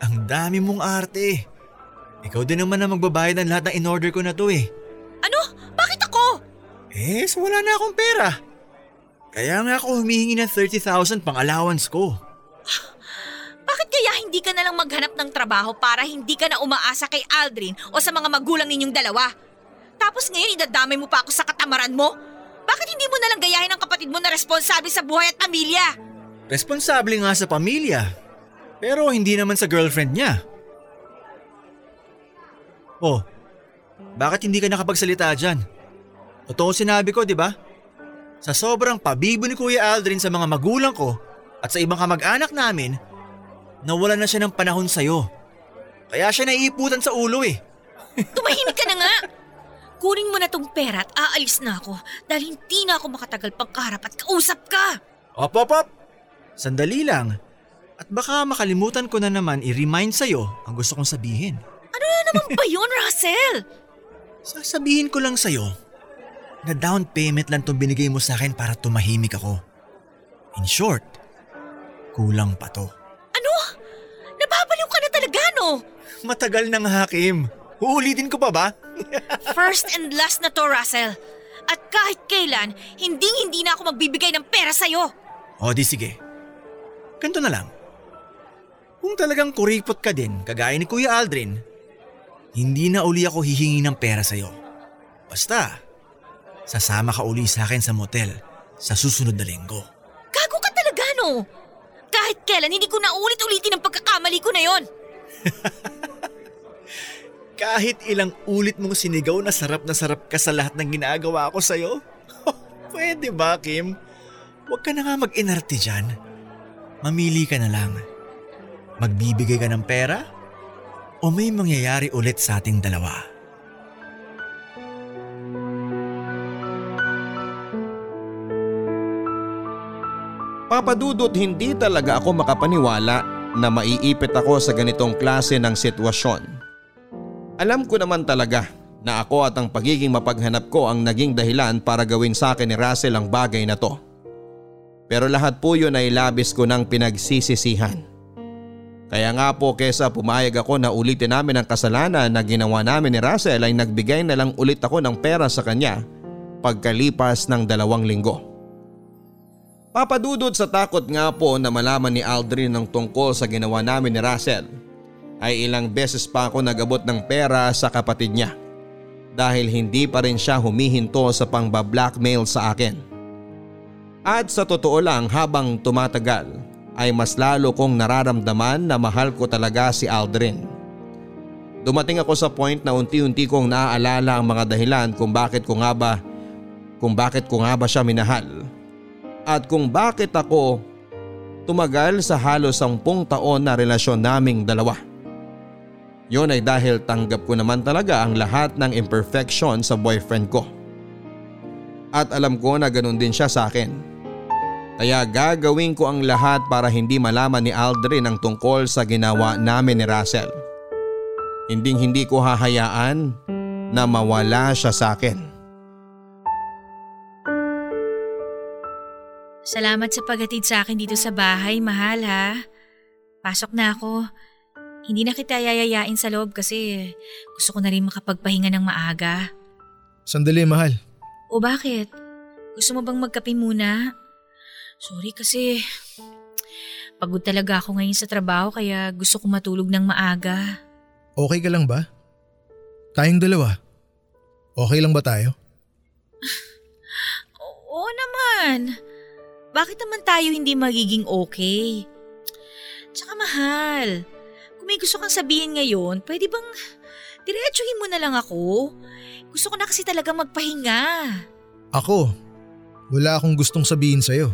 G: Ang dami mong arte. Ikaw din naman na magbabayad ng lahat ng in-order ko na to eh.
D: Ano? Bakit ako?
G: Eh, so wala na akong pera. Kaya nga ako humihingi ng 30,000 pang allowance ko.
D: Bakit kaya hindi ka na lang maghanap ng trabaho para hindi ka na umaasa kay Aldrin o sa mga magulang ninyong dalawa? Tapos ngayon idadamay mo pa ako sa katamaran mo? Bakit hindi mo nalang gayahin ang kapatid mo na responsable sa buhay at pamilya?
G: Responsable nga sa pamilya. Pero hindi naman sa girlfriend niya. Oh, bakit hindi ka nakapagsalita dyan? Totoo sinabi ko, di ba? Sa sobrang pabibo ni Kuya Aldrin sa mga magulang ko at sa ibang kamag-anak namin, nawala na siya ng panahon sa'yo. Kaya siya naiiputan sa ulo eh.
D: Tumahimik ka na nga! Kunin mo na tong pera at aalis na ako dahil hindi na ako makatagal pang kaharap at kausap ka!
G: Op, op, op! Sandali lang. At baka makalimutan ko na naman i-remind sa'yo ang gusto kong sabihin.
D: Ano na naman ba yun, Russell?
G: Sasabihin ko lang sa'yo na down payment lang itong binigay mo sa akin para tumahimik ako. In short, kulang pa to.
D: Ano? Nababaliw ka na talaga, no?
G: Matagal nang hakim. Uulitin ko pa ba?
D: First and last na to, Russell. At kahit kailan, hinding-hindi na ako magbibigay ng pera sa'yo.
G: O di sige. Ganito na lang. Kung talagang kuripot ka din, kagaya ni Kuya Aldrin, hindi na uli ako hihingi ng pera sa'yo. Basta, sasama ka uli sa akin sa motel sa susunod na linggo.
D: Gago ka talaga, no? Kahit kailan, hindi ko na ulit-ulitin ang pagkakamali ko na yon.
G: Kahit ilang ulit mong sinigaw na sarap na sarap ka sa lahat ng ginagawa ko sa'yo? Pwede ba, Kim? Huwag ka na nga mag-inarte dyan. Mamili ka na lang. Magbibigay ka ng pera? O may mangyayari ulit sa ating dalawa?
C: Papadudot hindi talaga ako makapaniwala na maiipit ako sa ganitong klase ng sitwasyon. Alam ko naman talaga na ako at ang pagiging mapaghanap ko ang naging dahilan para gawin sa akin ni Russell ang bagay na to. Pero lahat po yun ay labis ko ng pinagsisisihan. Kaya nga po kesa pumayag ako na ulitin namin ang kasalanan na ginawa namin ni Russell ay nagbigay na lang ulit ako ng pera sa kanya pagkalipas ng dalawang linggo. Papadudod sa takot nga po na malaman ni Aldrin ng tungkol sa ginawa namin ni Russell ay ilang beses pa ako nagabot ng pera sa kapatid niya dahil hindi pa rin siya humihinto sa pangba-blackmail sa akin. At sa totoo lang habang tumatagal ay mas lalo kong nararamdaman na mahal ko talaga si Aldrin. Dumating ako sa point na unti-unti kong naaalala ang mga dahilan kung bakit ko nga ba kung bakit ko nga ba siya minahal at kung bakit ako tumagal sa halos sampung taon na relasyon naming dalawa. Yon ay dahil tanggap ko naman talaga ang lahat ng imperfection sa boyfriend ko. At alam ko na ganun din siya sa akin. Kaya gagawin ko ang lahat para hindi malaman ni Aldrin ang tungkol sa ginawa namin ni Russell. Hinding hindi ko hahayaan na mawala siya sa akin.
D: Salamat sa paghatid sa akin dito sa bahay, mahal ha. Pasok na ako. Hindi na kita yayayain sa loob kasi gusto ko na rin makapagpahinga ng maaga.
F: Sandali, mahal.
D: O bakit? Gusto mo bang magkape muna? Sorry kasi pagod talaga ako ngayon sa trabaho kaya gusto ko matulog ng maaga.
F: Okay ka lang ba? Tayong dalawa. Okay lang ba tayo?
D: Oo naman. Bakit naman tayo hindi magiging okay? Tsaka mahal, kung may gusto kang sabihin ngayon, pwede bang diretsuhin mo na lang ako? Gusto ko na kasi talaga magpahinga.
F: Ako, wala akong gustong sabihin sa'yo.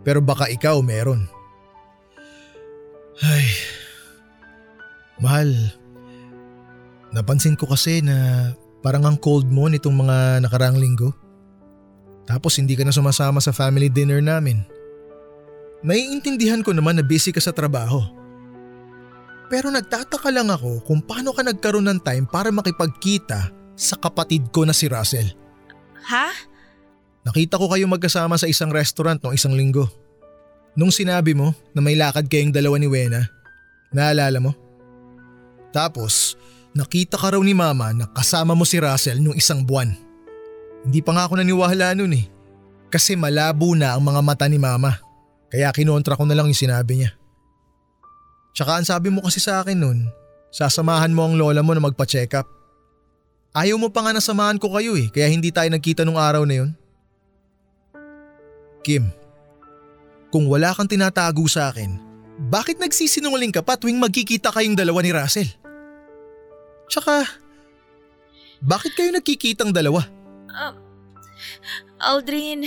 F: Pero baka ikaw meron. Ay, mahal. Napansin ko kasi na parang ang cold mo nitong mga nakarang linggo. Tapos hindi ka na sumasama sa family dinner namin. Naiintindihan ko naman na busy ka sa trabaho. Pero nagtataka lang ako kung paano ka nagkaroon ng time para makipagkita sa kapatid ko na si Russell.
D: Ha?
F: Nakita ko kayo magkasama sa isang restaurant noong isang linggo. Nung sinabi mo na may lakad kayong dalawa ni Wena, naalala mo? Tapos, nakita ka raw ni Mama na kasama mo si Russell nung isang buwan. Hindi pa nga ako naniwala nun eh. Kasi malabo na ang mga mata ni Mama. Kaya kinontra ko na lang yung sinabi niya. Tsaka ang sabi mo kasi sa akin nun, sasamahan mo ang lola mo na magpa-check up. Ayaw mo pa nga nasamahan ko kayo eh, kaya hindi tayo nagkita nung araw na yun. Kim, kung wala kang tinatago sa akin, bakit nagsisinungaling ka pa tuwing magkikita kayong dalawa ni Russell? Tsaka, bakit kayo nagkikitang dalawa?
D: Uh, Aldrin,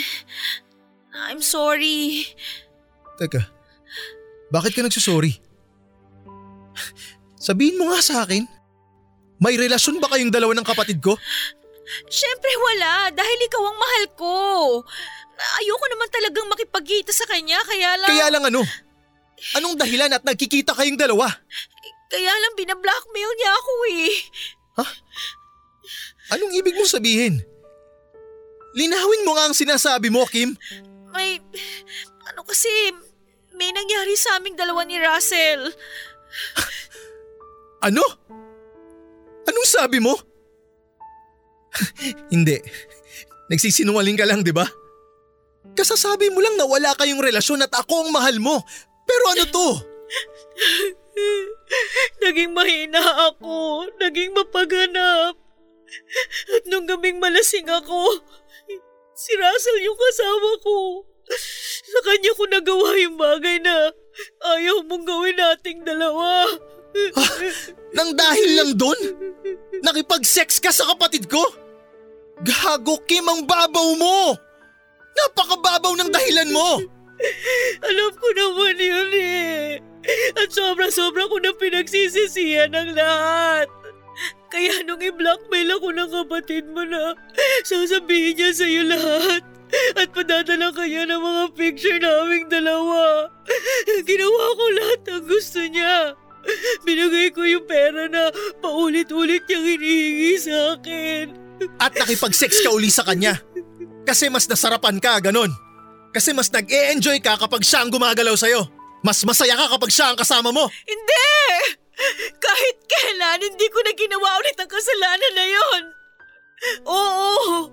D: I'm sorry.
F: Teka, bakit ka nagsusorry? Sabihin mo nga sa akin. May relasyon ba kayong dalawa ng kapatid ko?
D: Siyempre wala, dahil ikaw ang mahal ko. Ayoko naman talagang makipagkita sa kanya, kaya lang…
F: Kaya lang ano? Anong dahilan at nagkikita kayong dalawa?
D: Kaya lang binablockmail niya ako eh.
F: Ha? Anong ibig mong sabihin? Linawin mo nga ang sinasabi mo, Kim.
D: May… Ano kasi… May nangyari sa aming dalawa ni Russell.
F: Ano? Anong sabi mo? Hindi. Nagsisinungaling ka lang, di ba? Kasasabi mo lang na wala kayong relasyon at ako ang mahal mo. Pero ano to?
D: Naging mahina ako. Naging mapaghanap. At nung gabing malasing ako, si Russell yung kasama ko. Sa kanya ko nagawa yung bagay na ayaw mong gawin nating dalawa.
F: Ah, nang dahil lang doon? Nakipag-sex ka sa kapatid ko? Gago Kim ang babaw mo! Napakababaw ng dahilan mo!
D: Alam ko naman yun eh. At sobra-sobra ko na pinagsisisihan ng lahat. Kaya nung i-blackmail ako ng kapatid mo na sasabihin niya sa'yo lahat at padadala kanya ng mga picture naming dalawa. Ginawa ko lahat ng gusto niya. Binigay ko yung pera na paulit-ulit niyang hinihingi sa akin.
F: At nakipag-sex ka uli sa kanya. Kasi mas nasarapan ka, ganon. Kasi mas nag-e-enjoy ka kapag siya ang gumagalaw sa'yo. Mas masaya ka kapag siya ang kasama mo.
D: Hindi! Kahit kailan, hindi ko na ginawa ulit ang kasalanan na yon. Oo,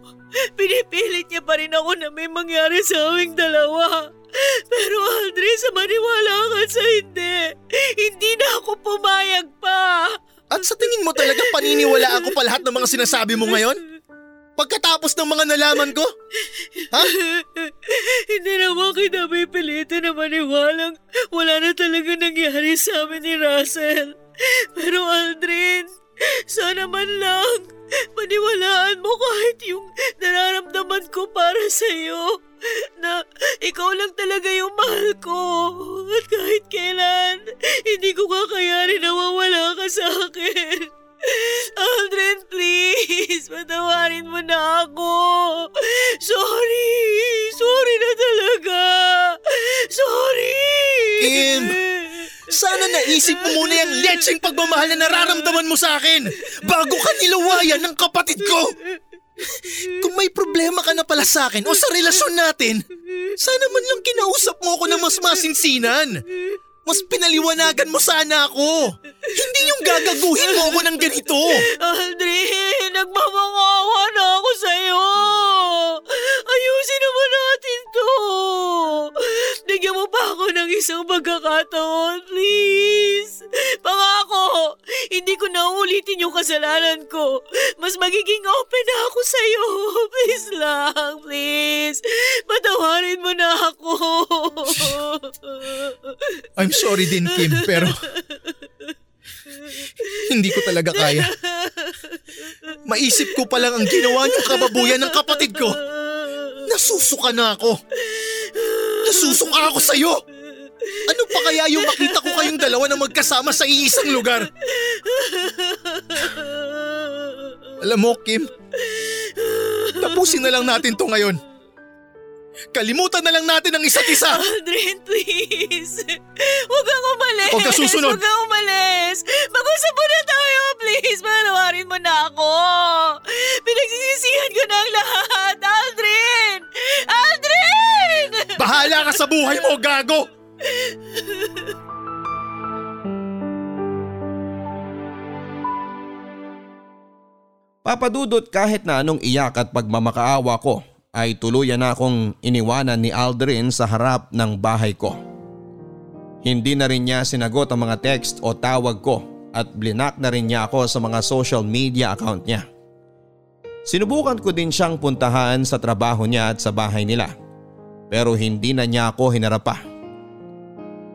D: pinipilit niya pa rin ako na may mangyari sa aming dalawa. Pero Aldrin, sa maniwala ka sa hindi, hindi na ako pumayag
F: pa. At sa tingin mo talaga paniniwala ako pa lahat ng mga sinasabi mo ngayon? Pagkatapos ng mga nalaman ko? Ha?
D: Hindi naman kita pipilitin na maniwalang wala na talaga nangyari sa amin ni Russell. Pero Aldrin, sana man lang paniwalaan mo kahit yung nararamdaman ko para sa iyo na ikaw lang talaga yung mahal ko. At kahit kailan, hindi ko kakayanin na mawala ka sa akin. Aldrin, please, patawarin mo na ako. Sorry, sorry na talaga. Sorry.
F: Kim, sana naisip mo muna yung letseng pagmamahal na nararamdaman mo sa akin bago ka nilawayan ng kapatid ko. Kung may problema ka na pala sa akin o sa relasyon natin, sana man lang kinausap mo ako ng mas masinsinan. Mas pinaliwanagan mo sana ako. Hindi yung gagaguhin mo ako ng ganito.
D: Aldrin, nagmamangawa na ako sa'yo. Ayusin naman natin to. Bigyan mo pa ako ng isang pagkakataon, please. Pangako, hindi ko na ulitin yung kasalanan ko. Mas magiging open na ako sa'yo. Please lang, please. Patawarin mo na ako.
F: I'm sorry din Kim pero hindi ko talaga kaya. Maisip ko pa lang ang ginawa niyong kababuyan ng kapatid ko. Nasusuka na ako. Nasusuka ako sa'yo. Ano pa kaya yung makita ko kayong dalawa na magkasama sa iisang lugar? Alam mo, Kim, tapusin na lang natin to ngayon. Kalimutan na lang natin ang isa't isa.
D: Aldrin, please. Huwag kang umalis.
F: Huwag ka susunod.
D: Huwag kang umalis. Mag-usap muna tayo, please. Panawarin mo na ako. Pinagsisisihan ko na ang lahat. Aldrin! Aldrin!
F: Bahala ka sa buhay mo, gago!
C: Papadudot kahit na anong iyak at pagmamakaawa ko ay tuluyan na akong iniwanan ni Aldrin sa harap ng bahay ko. Hindi na rin niya sinagot ang mga text o tawag ko at blinak na rin niya ako sa mga social media account niya. Sinubukan ko din siyang puntahan sa trabaho niya at sa bahay nila pero hindi na niya ako hinarap pa.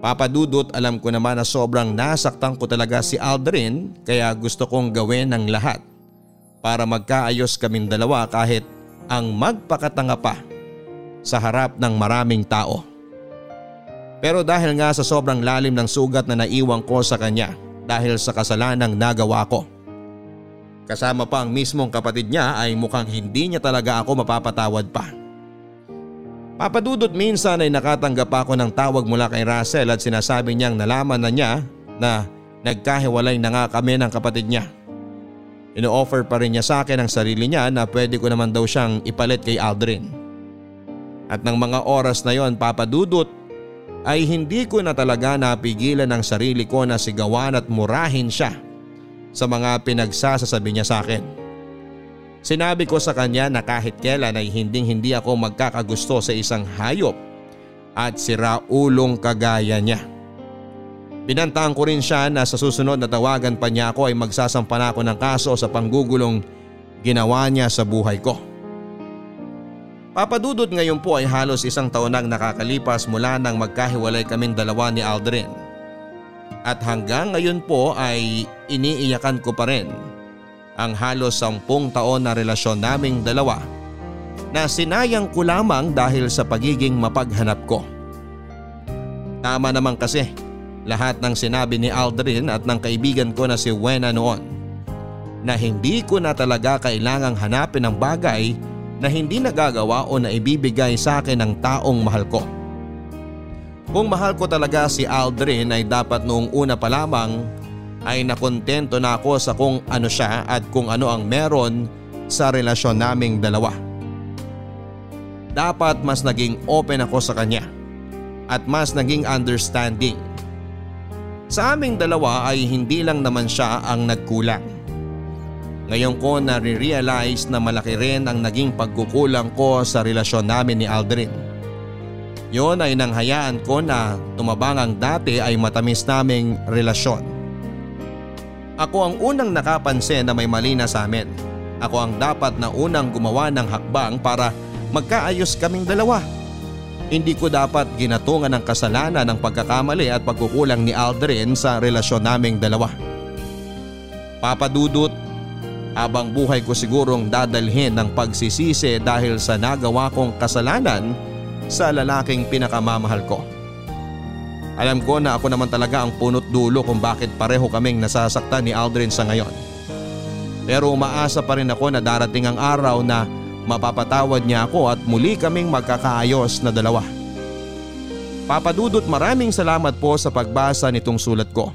C: Papadudot alam ko naman na sobrang nasaktan ko talaga si Aldrin kaya gusto kong gawin ang lahat para magkaayos kaming dalawa kahit ang magpakatanga pa sa harap ng maraming tao. Pero dahil nga sa sobrang lalim ng sugat na naiwan ko sa kanya dahil sa kasalanang nagawa ko. Kasama pa ang mismong kapatid niya ay mukhang hindi niya talaga ako mapapatawad pa. Papadudot minsan ay nakatanggap ako ng tawag mula kay Russell at sinasabi niyang nalaman na niya na nagkahiwalay na nga kami ng kapatid niya. Ino-offer pa rin niya sa akin ang sarili niya na pwede ko naman daw siyang ipalit kay Aldrin. At ng mga oras na yon papadudot ay hindi ko na talaga napigilan ang sarili ko na sigawan at murahin siya sa mga pinagsasasabi niya sa akin. Sinabi ko sa kanya na kahit kailan ay hinding hindi ako magkakagusto sa isang hayop at siraulong kagaya niya. Binantaan ko rin siya na sa susunod na tawagan pa niya ako ay magsasampa na ako ng kaso sa panggugulong ginawa niya sa buhay ko. Papadudod ngayon po ay halos isang taon nang nakakalipas mula nang magkahiwalay kaming dalawa ni Aldrin. At hanggang ngayon po ay iniiyakan ko pa rin ang halos sampung taon na relasyon naming dalawa na sinayang ko lamang dahil sa pagiging mapaghanap ko. Tama naman kasi lahat ng sinabi ni Aldrin at ng kaibigan ko na si Wena noon na hindi ko na talaga kailangang hanapin ang bagay na hindi nagagawa o naibibigay sa akin ng taong mahal ko. Kung mahal ko talaga si Aldrin ay dapat noong una pa lamang ay nakontento na ako sa kung ano siya at kung ano ang meron sa relasyon naming dalawa. Dapat mas naging open ako sa kanya at mas naging understanding. Sa aming dalawa ay hindi lang naman siya ang nagkulang. Ngayon ko na-realize na malaki rin ang naging pagkukulang ko sa relasyon namin ni Aldrin. Yon ay nanghayaan ko na tumabang ang dati ay matamis naming relasyon. Ako ang unang nakapansin na may mali na sa amin. Ako ang dapat na unang gumawa ng hakbang para magkaayos kaming dalawa. Hindi ko dapat ginatungan ng kasalanan ng pagkakamali at pagkukulang ni Aldrin sa relasyon naming dalawa. Papadudot, habang buhay ko sigurong dadalhin ng pagsisisi dahil sa nagawa kong kasalanan sa lalaking pinakamamahal ko. Alam ko na ako naman talaga ang punot dulo kung bakit pareho kaming nasasaktan ni Aldrin sa ngayon. Pero umaasa pa rin ako na darating ang araw na mapapatawad niya ako at muli kaming magkakaayos na dalawa. Papadudot maraming salamat po sa pagbasa nitong sulat ko.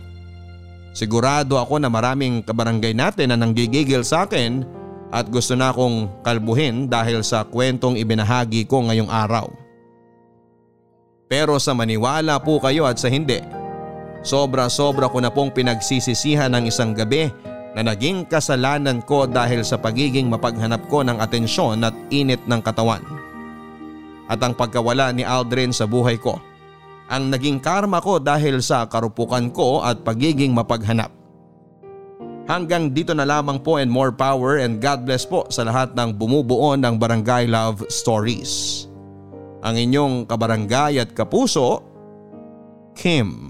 C: Sigurado ako na maraming kabarangay natin na nanggigigil sa akin at gusto na akong kalbuhin dahil sa kwentong ibinahagi ko ngayong araw. Pero sa maniwala po kayo at sa hindi, sobra-sobra ko na pong pinagsisisihan ng isang gabi na naging kasalanan ko dahil sa pagiging mapaghanap ko ng atensyon at init ng katawan. At ang pagkawala ni Aldrin sa buhay ko, ang naging karma ko dahil sa karupukan ko at pagiging mapaghanap. Hanggang dito na lamang po and more power and God bless po sa lahat ng bumubuo ng Barangay Love Stories ang inyong kabarangay at kapuso, Kim.